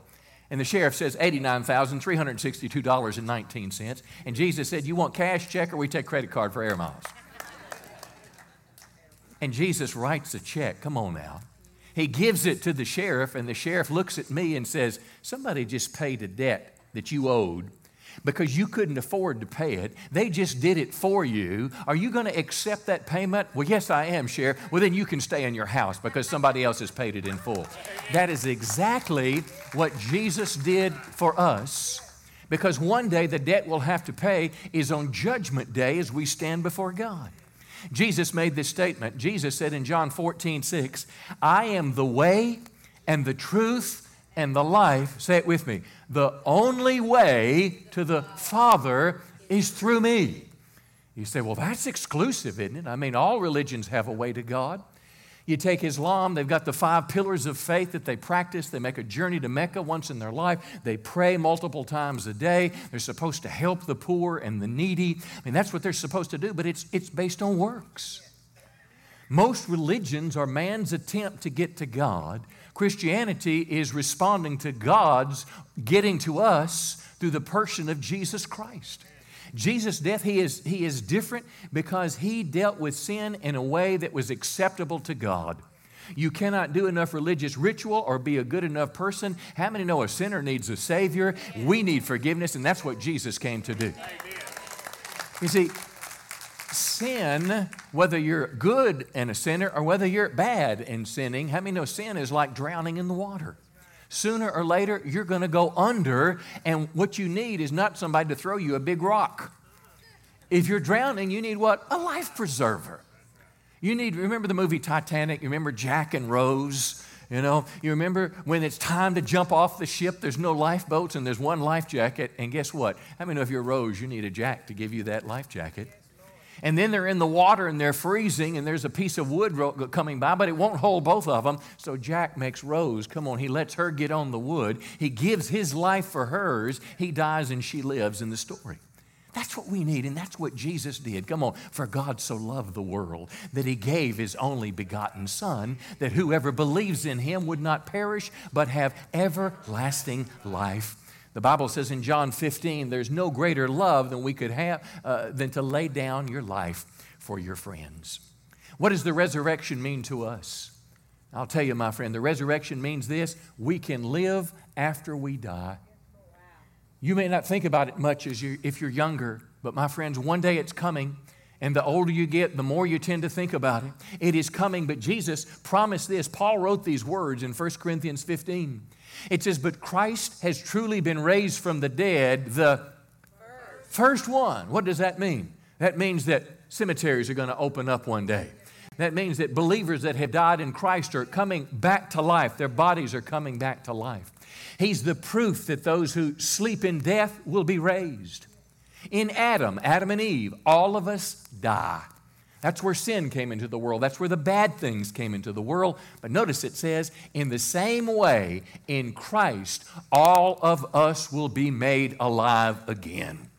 S14: And the sheriff says, $89,362.19. And Jesus said, You want cash, check, or we take credit card for air miles? and Jesus writes a check. Come on now. He gives it to the sheriff, and the sheriff looks at me and says, Somebody just paid a debt that you owed because you couldn't afford to pay it. They just did it for you. Are you going to accept that payment? Well, yes, I am, Sheriff. Well, then you can stay in your house because somebody else has paid it in full. That is exactly what Jesus did for us. Because one day the debt we'll have to pay is on Judgment Day as we stand before God. Jesus made this statement. Jesus said in John 14, 6, I am the way and the truth and the life. Say it with me. The only way to the Father is through me. You say, well, that's exclusive, isn't it? I mean, all religions have a way to God. You take Islam, they've got the five pillars of faith that they practice. They make a journey to Mecca once in their life. They pray multiple times a day. They're supposed to help the poor and the needy. I mean, that's what they're supposed to do, but it's, it's based on works. Most religions are man's attempt to get to God. Christianity is responding to God's getting to us through the person of Jesus Christ. Jesus' death, he is, he is different because he dealt with sin in a way that was acceptable to God. You cannot do enough religious ritual or be a good enough person. How many know a sinner needs a Savior? We need forgiveness, and that's what Jesus came to do. You see, sin, whether you're good and a sinner or whether you're bad and sinning, how many know sin is like drowning in the water? Sooner or later, you're going to go under, and what you need is not somebody to throw you a big rock. If you're drowning, you need what? A life preserver. You need, remember the movie Titanic? You remember Jack and Rose? You know, you remember when it's time to jump off the ship, there's no lifeboats and there's one life jacket. And guess what? How many know if you're Rose, you need a jack to give you that life jacket? And then they're in the water and they're freezing and there's a piece of wood coming by but it won't hold both of them so jack makes rose come on he lets her get on the wood. He gives his life for hers. He dies and she lives in the story. That's what we need, and that's what Jesus did. Come on, for God so loved the world that he gave his only begotten Son, that whoever believes in him would not perish, but have everlasting life. The Bible says in John 15, there's no greater love than we could have uh, than to lay down your life for your friends. What does the resurrection mean to us? I'll tell you, my friend, the resurrection means this we can live after we die. You may not think about it much as you, if you're younger, but my friends, one day it's coming And the older you get, the more you tend to think about it. It is coming, but Jesus promised this. Paul wrote these words in 1 Corinthians 15. It says, But Christ has truly been raised from the dead, the first one. What does that mean? That means that cemeteries are going to open up one day. That means that believers that have died in Christ are coming back to life. Their bodies are coming back to life. He's the proof that those who sleep in death will be raised. In Adam, Adam and Eve, all of us die. That's where sin came into the world. That's where the bad things came into the world. But notice it says, in the same way, in Christ, all of us will be made alive again.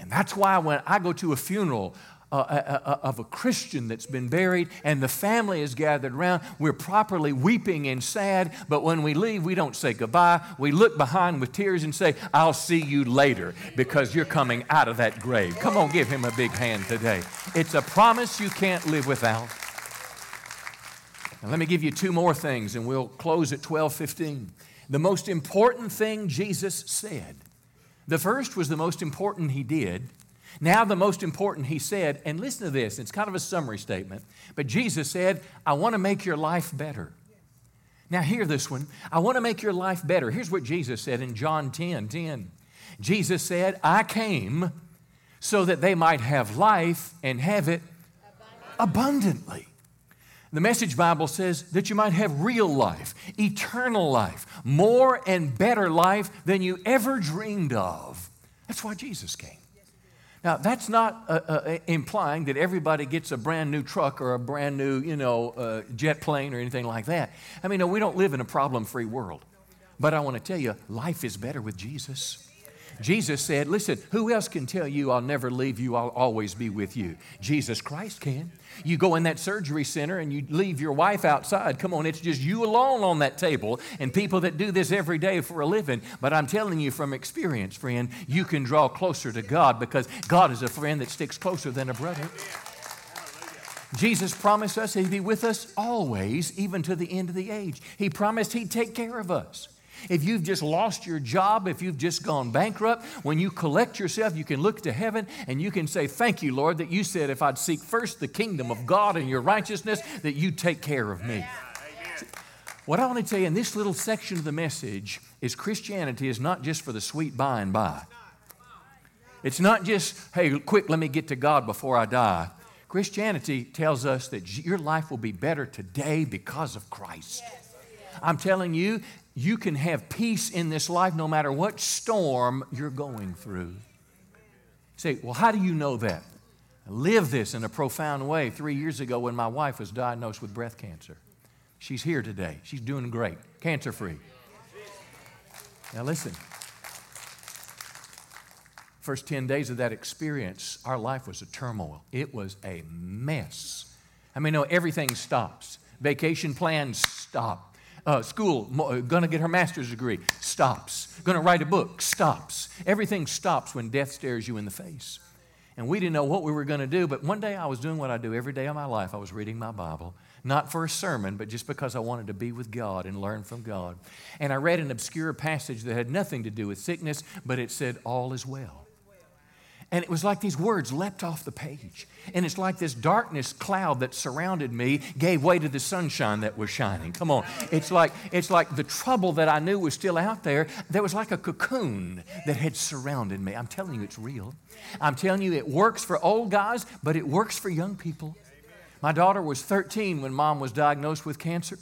S14: And that's why when I go to a funeral, of a Christian that's been buried and the family is gathered around. We're properly weeping and sad, but when we leave, we don't say goodbye. We look behind with tears and say, I'll see you later because you're coming out of that grave. Come on, give him a big hand today. It's a promise you can't live without. Let me give you two more things and we'll close at 12:15. The most important thing Jesus said. The first was the most important he did. Now, the most important, he said, and listen to this, it's kind of a summary statement, but Jesus said, I want to make your life better. Now, hear this one. I want to make your life better. Here's what Jesus said in John 10 10. Jesus said, I came so that they might have life and have it abundantly. The Message Bible says that you might have real life, eternal life, more and better life than you ever dreamed of. That's why Jesus came. Now, that's not uh, uh, implying that everybody gets a brand new truck or a brand new, you know, uh, jet plane or anything like that. I mean, no, we don't live in a problem free world. But I want to tell you, life is better with Jesus. Jesus said, Listen, who else can tell you I'll never leave you, I'll always be with you? Jesus Christ can. You go in that surgery center and you leave your wife outside. Come on, it's just you alone on that table and people that do this every day for a living. But I'm telling you from experience, friend, you can draw closer to God because God is a friend that sticks closer than a brother. Jesus promised us He'd be with us always, even to the end of the age. He promised He'd take care of us. If you've just lost your job, if you've just gone bankrupt, when you collect yourself, you can look to heaven and you can say, Thank you, Lord, that you said if I'd seek first the kingdom of God and your righteousness, that you'd take care of me. What I want to tell you in this little section of the message is Christianity is not just for the sweet by and by. It's not just, hey, quick, let me get to God before I die. Christianity tells us that your life will be better today because of Christ. I'm telling you, you can have peace in this life no matter what storm you're going through. say, well, how do you know that? I lived this in a profound way three years ago when my wife was diagnosed with breast cancer. She's here today. She's doing great, cancer free. Now, listen. First 10 days of that experience, our life was a turmoil. It was a mess. I mean, no, everything stops. Vacation plans stop uh, school, uh, going to get her master's degree, stops. Going to write a book, stops. Everything stops when death stares you in the face. And we didn't know what we were going to do, but one day I was doing what I do every day of my life. I was reading my Bible, not for a sermon, but just because I wanted to be with God and learn from God. And I read an obscure passage that had nothing to do with sickness, but it said, All is well. And it was like these words leapt off the page. And it's like this darkness cloud that surrounded me gave way to the sunshine that was shining. Come on. It's like, it's like the trouble that I knew was still out there. There was like a cocoon that had surrounded me. I'm telling you, it's real. I'm telling you, it works for old guys, but it works for young people. My daughter was 13 when mom was diagnosed with cancer.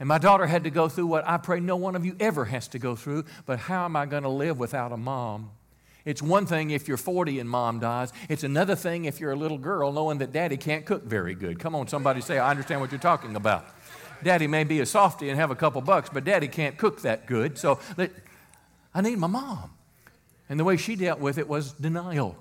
S14: And my daughter had to go through what I pray no one of you ever has to go through, but how am I going to live without a mom? It's one thing if you're 40 and mom dies. It's another thing if you're a little girl knowing that daddy can't cook very good. Come on, somebody say, I understand what you're talking about. Daddy may be a softy and have a couple bucks, but daddy can't cook that good. So I need my mom. And the way she dealt with it was denial.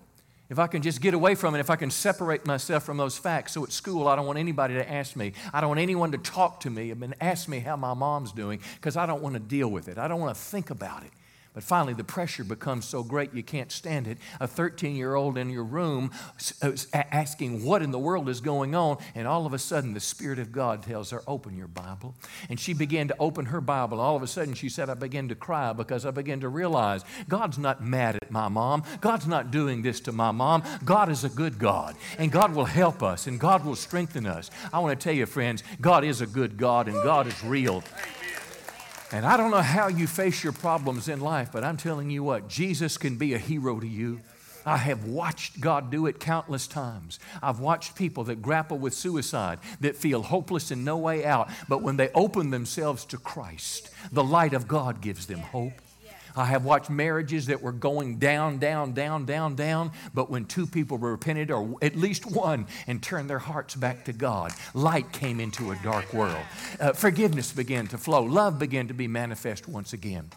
S14: If I can just get away from it, if I can separate myself from those facts. So at school, I don't want anybody to ask me. I don't want anyone to talk to me and ask me how my mom's doing because I don't want to deal with it. I don't want to think about it. But finally, the pressure becomes so great you can't stand it. A 13 year old in your room uh, asking what in the world is going on, and all of a sudden the Spirit of God tells her, Open your Bible. And she began to open her Bible. All of a sudden she said, I began to cry because I began to realize God's not mad at my mom. God's not doing this to my mom. God is a good God, and God will help us, and God will strengthen us. I want to tell you, friends, God is a good God, and God is real. And I don't know how you face your problems in life, but I'm telling you what, Jesus can be a hero to you. I have watched God do it countless times. I've watched people that grapple with suicide, that feel hopeless and no way out, but when they open themselves to Christ, the light of God gives them hope. I have watched marriages that were going down, down, down, down, down, but when two people repented, or at least one, and turned their hearts back to God, light came into a dark world. Uh, forgiveness began to flow, love began to be manifest once again.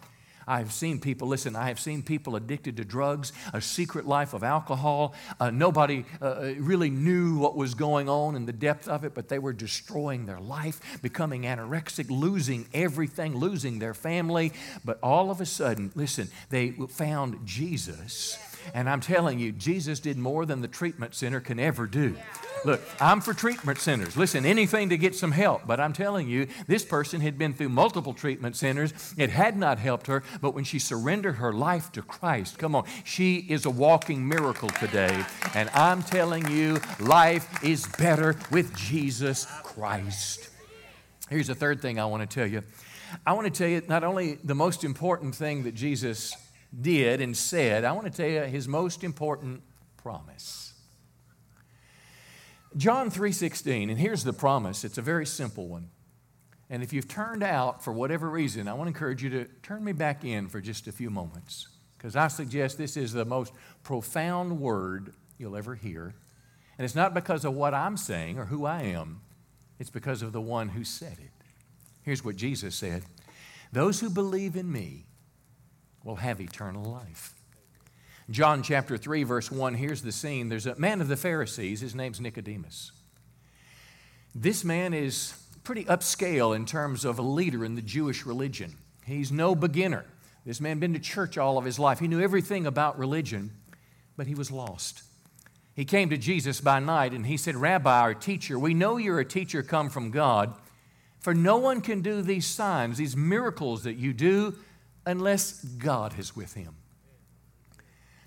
S14: I've seen people, listen, I have seen people addicted to drugs, a secret life of alcohol. Uh, nobody uh, uh, really knew what was going on in the depth of it, but they were destroying their life, becoming anorexic, losing everything, losing their family. But all of a sudden, listen, they found Jesus. And I'm telling you, Jesus did more than the treatment center can ever do. Look, I'm for treatment centers. Listen, anything to get some help. But I'm telling you, this person had been through multiple treatment centers. It had not helped her. But when she surrendered her life to Christ, come on, she is a walking miracle today. And I'm telling you, life is better with Jesus Christ. Here's the third thing I want to tell you. I want to tell you not only the most important thing that Jesus did and said, I want to tell you his most important promise. John 3:16, and here's the promise. It's a very simple one. And if you've turned out for whatever reason, I want to encourage you to turn me back in for just a few moments because I suggest this is the most profound word you'll ever hear. And it's not because of what I'm saying or who I am, it's because of the one who said it. Here's what Jesus said Those who believe in me will have eternal life. John chapter 3, verse 1, here's the scene. There's a man of the Pharisees, his name's Nicodemus. This man is pretty upscale in terms of a leader in the Jewish religion. He's no beginner. This man been to church all of his life. He knew everything about religion, but he was lost. He came to Jesus by night and he said, Rabbi, our teacher, we know you're a teacher come from God, for no one can do these signs, these miracles that you do, unless God is with him.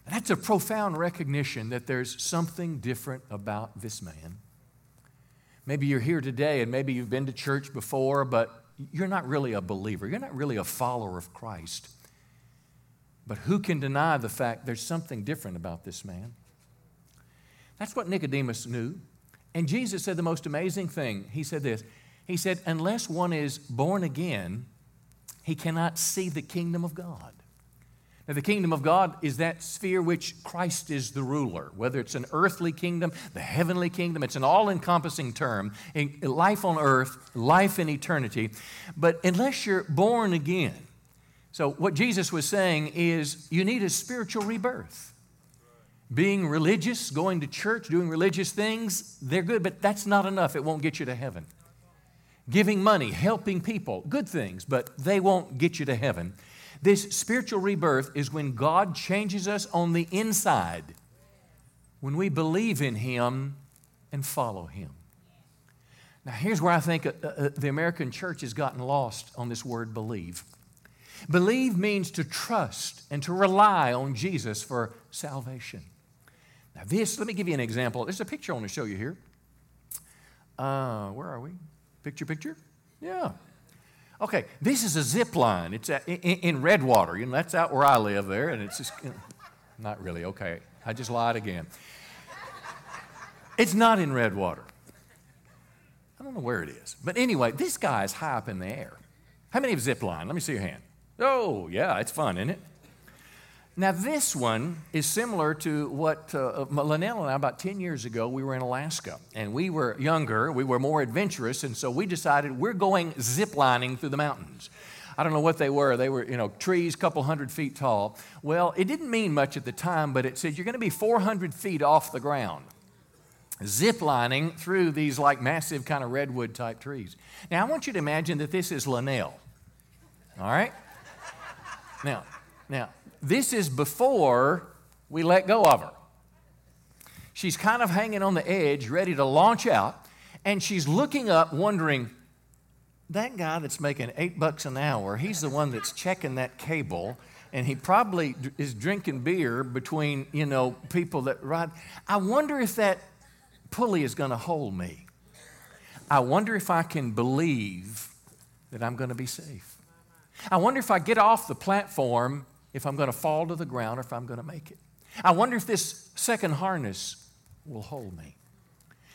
S14: That's a profound recognition that there's something different about this man. Maybe you're here today and maybe you've been to church before, but you're not really a believer. You're not really a follower of Christ. But who can deny the fact there's something different about this man? That's what Nicodemus knew. And Jesus said the most amazing thing. He said this He said, Unless one is born again, he cannot see the kingdom of God. Now, the kingdom of God is that sphere which Christ is the ruler, whether it's an earthly kingdom, the heavenly kingdom, it's an all encompassing term. Life on earth, life in eternity. But unless you're born again, so what Jesus was saying is you need a spiritual rebirth. Being religious, going to church, doing religious things, they're good, but that's not enough. It won't get you to heaven. Giving money, helping people, good things, but they won't get you to heaven. This spiritual rebirth is when God changes us on the inside, when we believe in Him and follow Him. Now, here's where I think uh, uh, the American church has gotten lost on this word believe. Believe means to trust and to rely on Jesus for salvation. Now, this, let me give you an example. There's a picture I want to show you here. Uh, where are we? Picture, picture? Yeah. Okay, this is a zip line. It's in, in Redwater. You know, that's out where I live there, and it's just, not really. Okay, I just lied again. It's not in Redwater. I don't know where it is. But anyway, this guy is high up in the air. How many have zip line? Let me see your hand. Oh, yeah, it's fun, isn't it? Now, this one is similar to what uh, and I, about 10 years ago, we were in Alaska. And we were younger, we were more adventurous, and so we decided we're going ziplining through the mountains. I don't know what they were. They were, you know, trees, a couple hundred feet tall. Well, it didn't mean much at the time, but it said you're going to be 400 feet off the ground, ziplining through these like massive kind of redwood type trees. Now, I want you to imagine that this is Linnell. All right? Now, Now, this is before we let go of her. She's kind of hanging on the edge, ready to launch out, and she's looking up, wondering, that guy that's making eight bucks an hour, he's the one that's checking that cable, and he probably is drinking beer between, you know, people that ride. I wonder if that pulley is going to hold me. I wonder if I can believe that I'm going to be safe. I wonder if I get off the platform, if I'm going to fall to the ground or if I'm going to make it. I wonder if this second harness will hold me.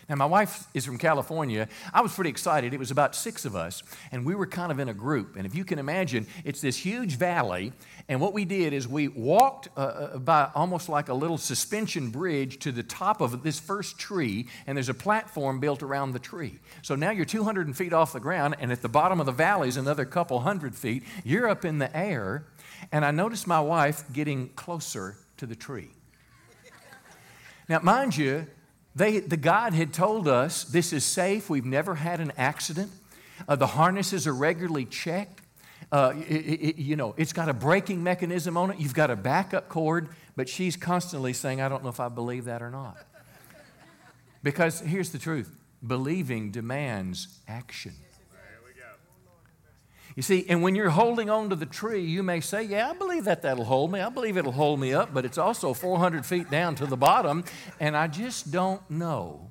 S14: Now, my wife is from California. I was pretty excited. It was about six of us, and we were kind of in a group. And if you can imagine, it's this huge valley. And what we did is we walked uh, uh, by almost like a little suspension bridge to the top of this first tree, and there's a platform built around the tree. So now you're 200 feet off the ground, and at the bottom of the valley is another couple hundred feet. You're up in the air, and I noticed my wife getting closer to the tree. Now, mind you, they, the guide had told us this is safe. We've never had an accident. Uh, the harnesses are regularly checked. Uh, it, it, you know, it's got a braking mechanism on it. You've got a backup cord, but she's constantly saying, I don't know if I believe that or not. Because here's the truth believing demands action. You see, and when you're holding on to the tree, you may say, Yeah, I believe that that'll hold me. I believe it'll hold me up, but it's also 400 feet down to the bottom, and I just don't know.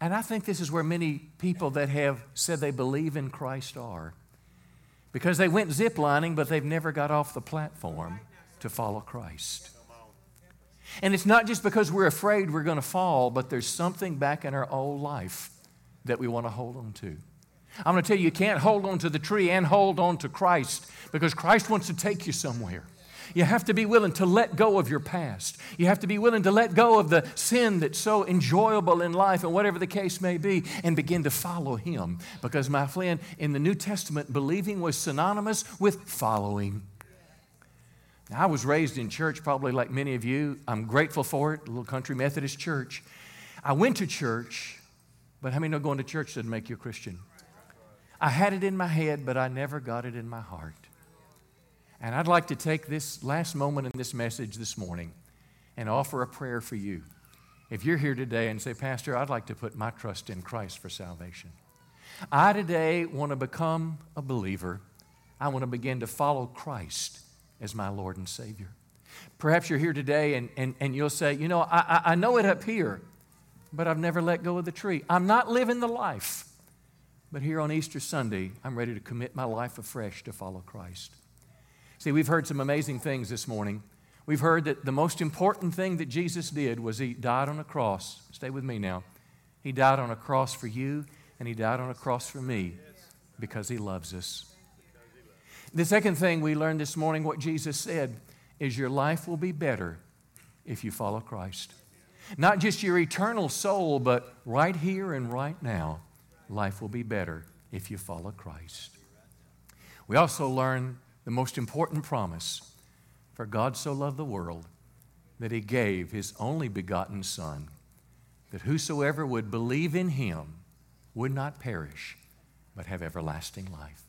S14: And I think this is where many people that have said they believe in Christ are. Because they went ziplining, but they've never got off the platform to follow Christ. And it's not just because we're afraid we're going to fall, but there's something back in our old life that we want to hold on to. I'm going to tell you, you can't hold on to the tree and hold on to Christ because Christ wants to take you somewhere. You have to be willing to let go of your past. You have to be willing to let go of the sin that's so enjoyable in life and whatever the case may be and begin to follow Him. Because, my friend, in the New Testament, believing was synonymous with following. Now, I was raised in church, probably like many of you. I'm grateful for it, little country Methodist church. I went to church, but how many know going to church doesn't make you a Christian? I had it in my head, but I never got it in my heart. And I'd like to take this last moment in this message this morning and offer a prayer for you. If you're here today and say, Pastor, I'd like to put my trust in Christ for salvation. I today want to become a believer. I want to begin to follow Christ as my Lord and Savior. Perhaps you're here today and, and, and you'll say, You know, I, I know it up here, but I've never let go of the tree. I'm not living the life. But here on Easter Sunday, I'm ready to commit my life afresh to follow Christ. See, we've heard some amazing things this morning. We've heard that the most important thing that Jesus did was he died on a cross. Stay with me now. He died on a cross for you, and he died on a cross for me because he loves us. The second thing we learned this morning, what Jesus said, is your life will be better if you follow Christ. Not just your eternal soul, but right here and right now, life will be better if you follow Christ. We also learn the most important promise for God so loved the world that he gave his only begotten Son, that whosoever would believe in him would not perish, but have everlasting life.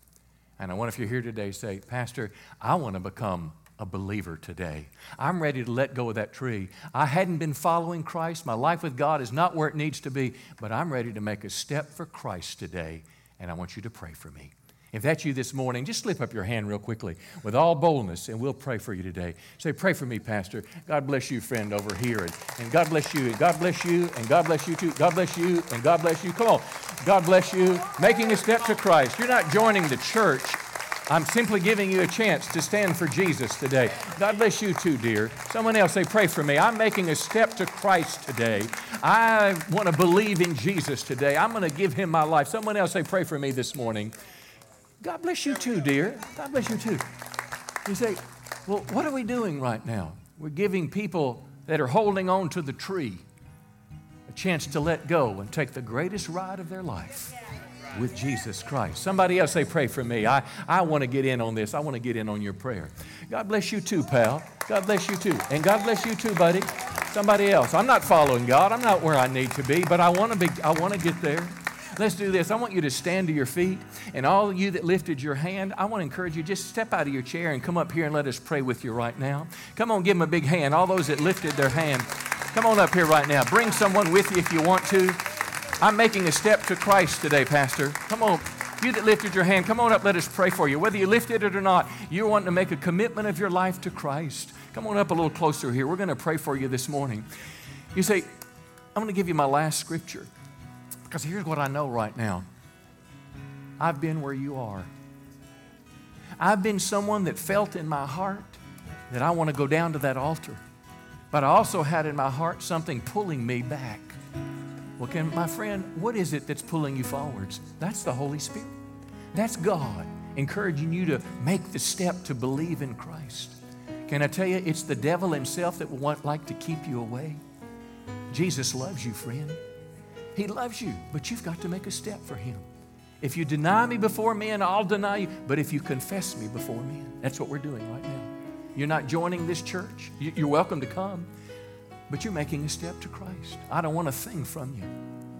S14: And I wonder if you're here today, say, Pastor, I want to become a believer today. I'm ready to let go of that tree. I hadn't been following Christ. My life with God is not where it needs to be, but I'm ready to make a step for Christ today, and I want you to pray for me. If that's you this morning, just slip up your hand real quickly with all boldness, and we'll pray for you today. Say, Pray for me, Pastor. God bless you, friend, over here. And, and God bless you, and God bless you, and God bless you too. God bless you, and God bless you. Come on. God bless you. Making a step to Christ. You're not joining the church. I'm simply giving you a chance to stand for Jesus today. God bless you too, dear. Someone else say, Pray for me. I'm making a step to Christ today. I want to believe in Jesus today. I'm going to give him my life. Someone else say, Pray for me this morning. God bless you too, dear. God bless you too. You say, Well, what are we doing right now? We're giving people that are holding on to the tree a chance to let go and take the greatest ride of their life with Jesus Christ. Somebody else say, Pray for me. I, I want to get in on this. I want to get in on your prayer. God bless you too, pal. God bless you too. And God bless you too, buddy. Somebody else. I'm not following God. I'm not where I need to be, but I want to be I want to get there. Let's do this. I want you to stand to your feet. And all you that lifted your hand, I want to encourage you just step out of your chair and come up here and let us pray with you right now. Come on, give them a big hand. All those that lifted their hand, come on up here right now. Bring someone with you if you want to. I'm making a step to Christ today, Pastor. Come on. You that lifted your hand, come on up, let us pray for you. Whether you lifted it or not, you're wanting to make a commitment of your life to Christ. Come on up a little closer here. We're going to pray for you this morning. You say, I'm going to give you my last scripture. Because here's what I know right now I've been where you are. I've been someone that felt in my heart that I want to go down to that altar. But I also had in my heart something pulling me back. Well, can, my friend, what is it that's pulling you forwards? That's the Holy Spirit. That's God encouraging you to make the step to believe in Christ. Can I tell you, it's the devil himself that will want, like to keep you away. Jesus loves you, friend. He loves you, but you've got to make a step for him. If you deny me before men, I'll deny you. But if you confess me before men, that's what we're doing right now. You're not joining this church. You're welcome to come, but you're making a step to Christ. I don't want a thing from you.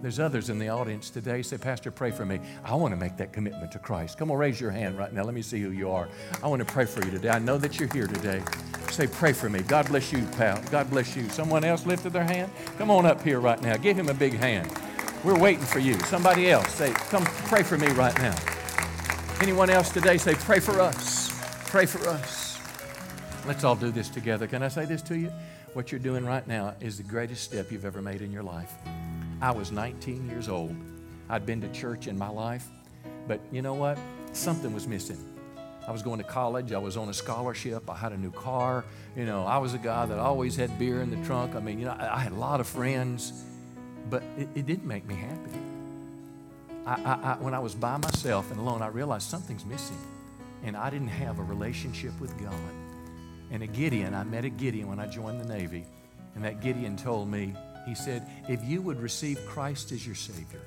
S14: There's others in the audience today. Say, Pastor, pray for me. I want to make that commitment to Christ. Come on, raise your hand right now. Let me see who you are. I want to pray for you today. I know that you're here today. Say, pray for me. God bless you, pal. God bless you. Someone else lifted their hand? Come on up here right now. Give him a big hand. We're waiting for you. Somebody else, say, come pray for me right now. Anyone else today, say, pray for us. Pray for us. Let's all do this together. Can I say this to you? What you're doing right now is the greatest step you've ever made in your life. I was 19 years old. I'd been to church in my life, but you know what? Something was missing. I was going to college. I was on a scholarship. I had a new car. You know, I was a guy that always had beer in the trunk. I mean, you know, I, I had a lot of friends, but it, it didn't make me happy. I, I, when I was by myself and alone, I realized something's missing, and I didn't have a relationship with God. And a Gideon, I met a Gideon when I joined the Navy, and that Gideon told me, he said, if you would receive Christ as your Savior,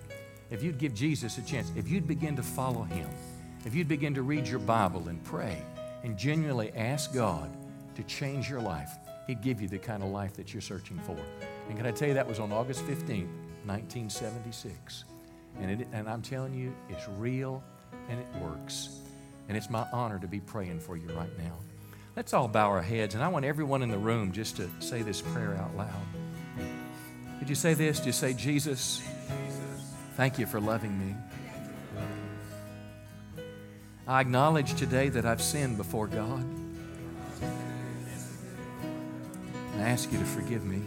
S14: if you'd give Jesus a chance, if you'd begin to follow Him, if you'd begin to read your Bible and pray and genuinely ask God to change your life, He'd give you the kind of life that you're searching for. And can I tell you, that was on August 15th, 1976. And, it, and I'm telling you, it's real and it works. And it's my honor to be praying for you right now. Let's all bow our heads, and I want everyone in the room just to say this prayer out loud. Did you say this? You say, Jesus, thank you for loving me? I acknowledge today that I've sinned before God. I ask you to forgive me.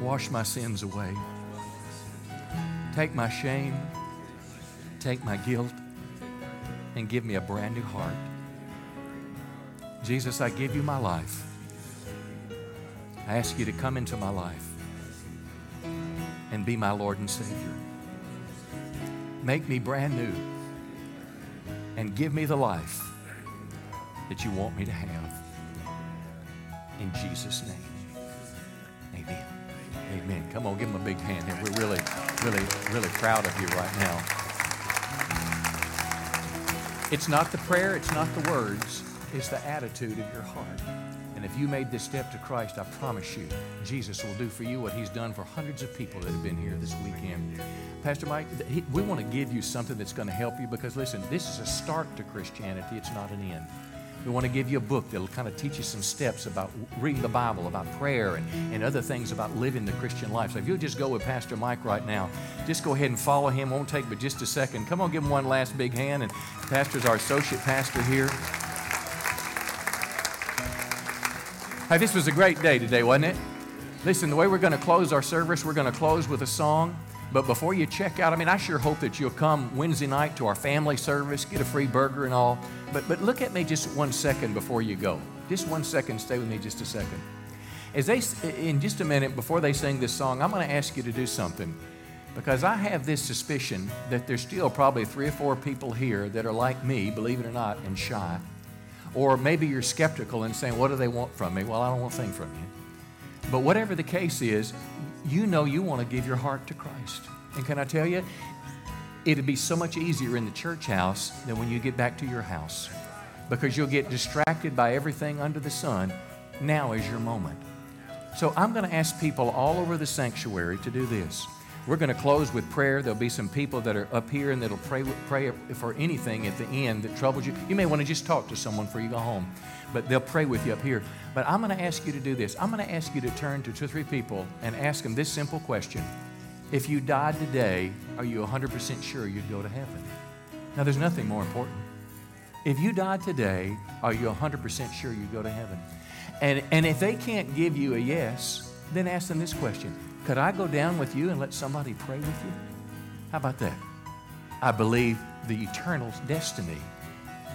S14: Wash my sins away. Take my shame, take my guilt, and give me a brand new heart. Jesus, I give you my life. I ask you to come into my life and be my Lord and Savior. Make me brand new and give me the life that you want me to have. In Jesus' name, amen. Amen. Come on, give him a big hand. We're really, really, really proud of you right now. It's not the prayer, it's not the words, it's the attitude of your heart. And if you made this step to Christ, I promise you, Jesus will do for you what He's done for hundreds of people that have been here this weekend. Pastor Mike, we want to give you something that's going to help you because, listen, this is a start to Christianity, it's not an end. We want to give you a book that'll kind of teach you some steps about reading the Bible, about prayer, and, and other things about living the Christian life. So if you'll just go with Pastor Mike right now, just go ahead and follow him. Won't take but just a second. Come on, give him one last big hand. And Pastor's our associate pastor here. Hey, this was a great day today, wasn't it? Listen, the way we're going to close our service, we're going to close with a song. But before you check out, I mean, I sure hope that you'll come Wednesday night to our family service, get a free burger and all. But, but look at me just one second before you go. Just one second, stay with me just a second. As they, in just a minute, before they sing this song, I'm going to ask you to do something. Because I have this suspicion that there's still probably three or four people here that are like me, believe it or not, and shy. Or maybe you're skeptical and saying, What do they want from me? Well, I don't want a thing from you. But whatever the case is, you know you want to give your heart to Christ. And can I tell you, it'd be so much easier in the church house than when you get back to your house because you'll get distracted by everything under the sun. Now is your moment. So I'm going to ask people all over the sanctuary to do this.
S3: We're going to close with prayer. There'll be some people that are up here and that'll pray, pray for anything at the end that troubles you. You may want to just talk to someone before you go home, but they'll pray with you up here. But I'm going to ask you to do this. I'm going to ask you to turn to two or three people and ask them this simple question If you died today, are you 100% sure you'd go to heaven? Now, there's nothing more important. If you died today, are you 100% sure you'd go to heaven? And, and if they can't give you a yes, then ask them this question Could I go down with you and let somebody pray with you? How about that? I believe the eternal destiny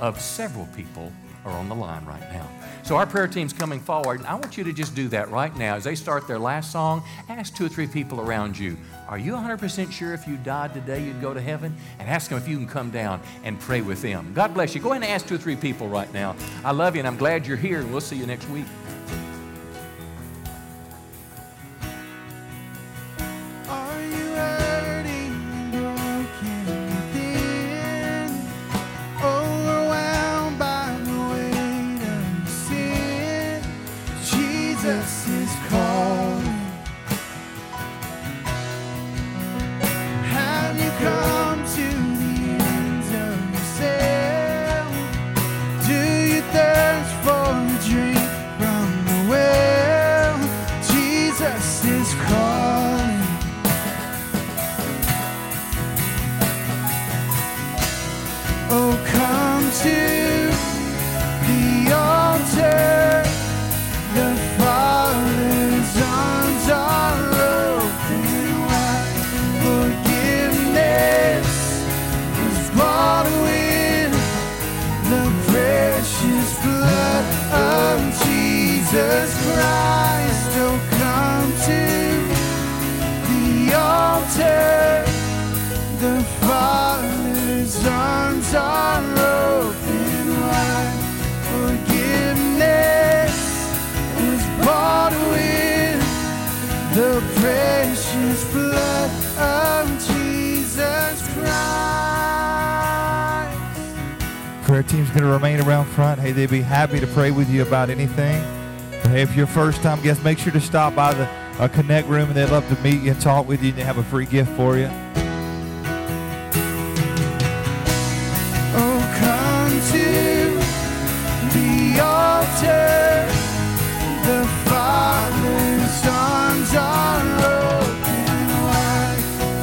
S3: of several people are on the line right now. So our prayer team's coming forward, and I want you to just do that right now. As they start their last song, ask two or three people around you, are you 100% sure if you died today you'd go to heaven? And ask them if you can come down and pray with them. God bless you. Go ahead and ask two or three people right now. I love you, and I'm glad you're here, and we'll see you next week.
S16: They'd be happy to pray with you about anything. If you're a first time guest, make sure to stop by the uh, Connect room and they'd love to meet you and talk with you and they have a free gift for you.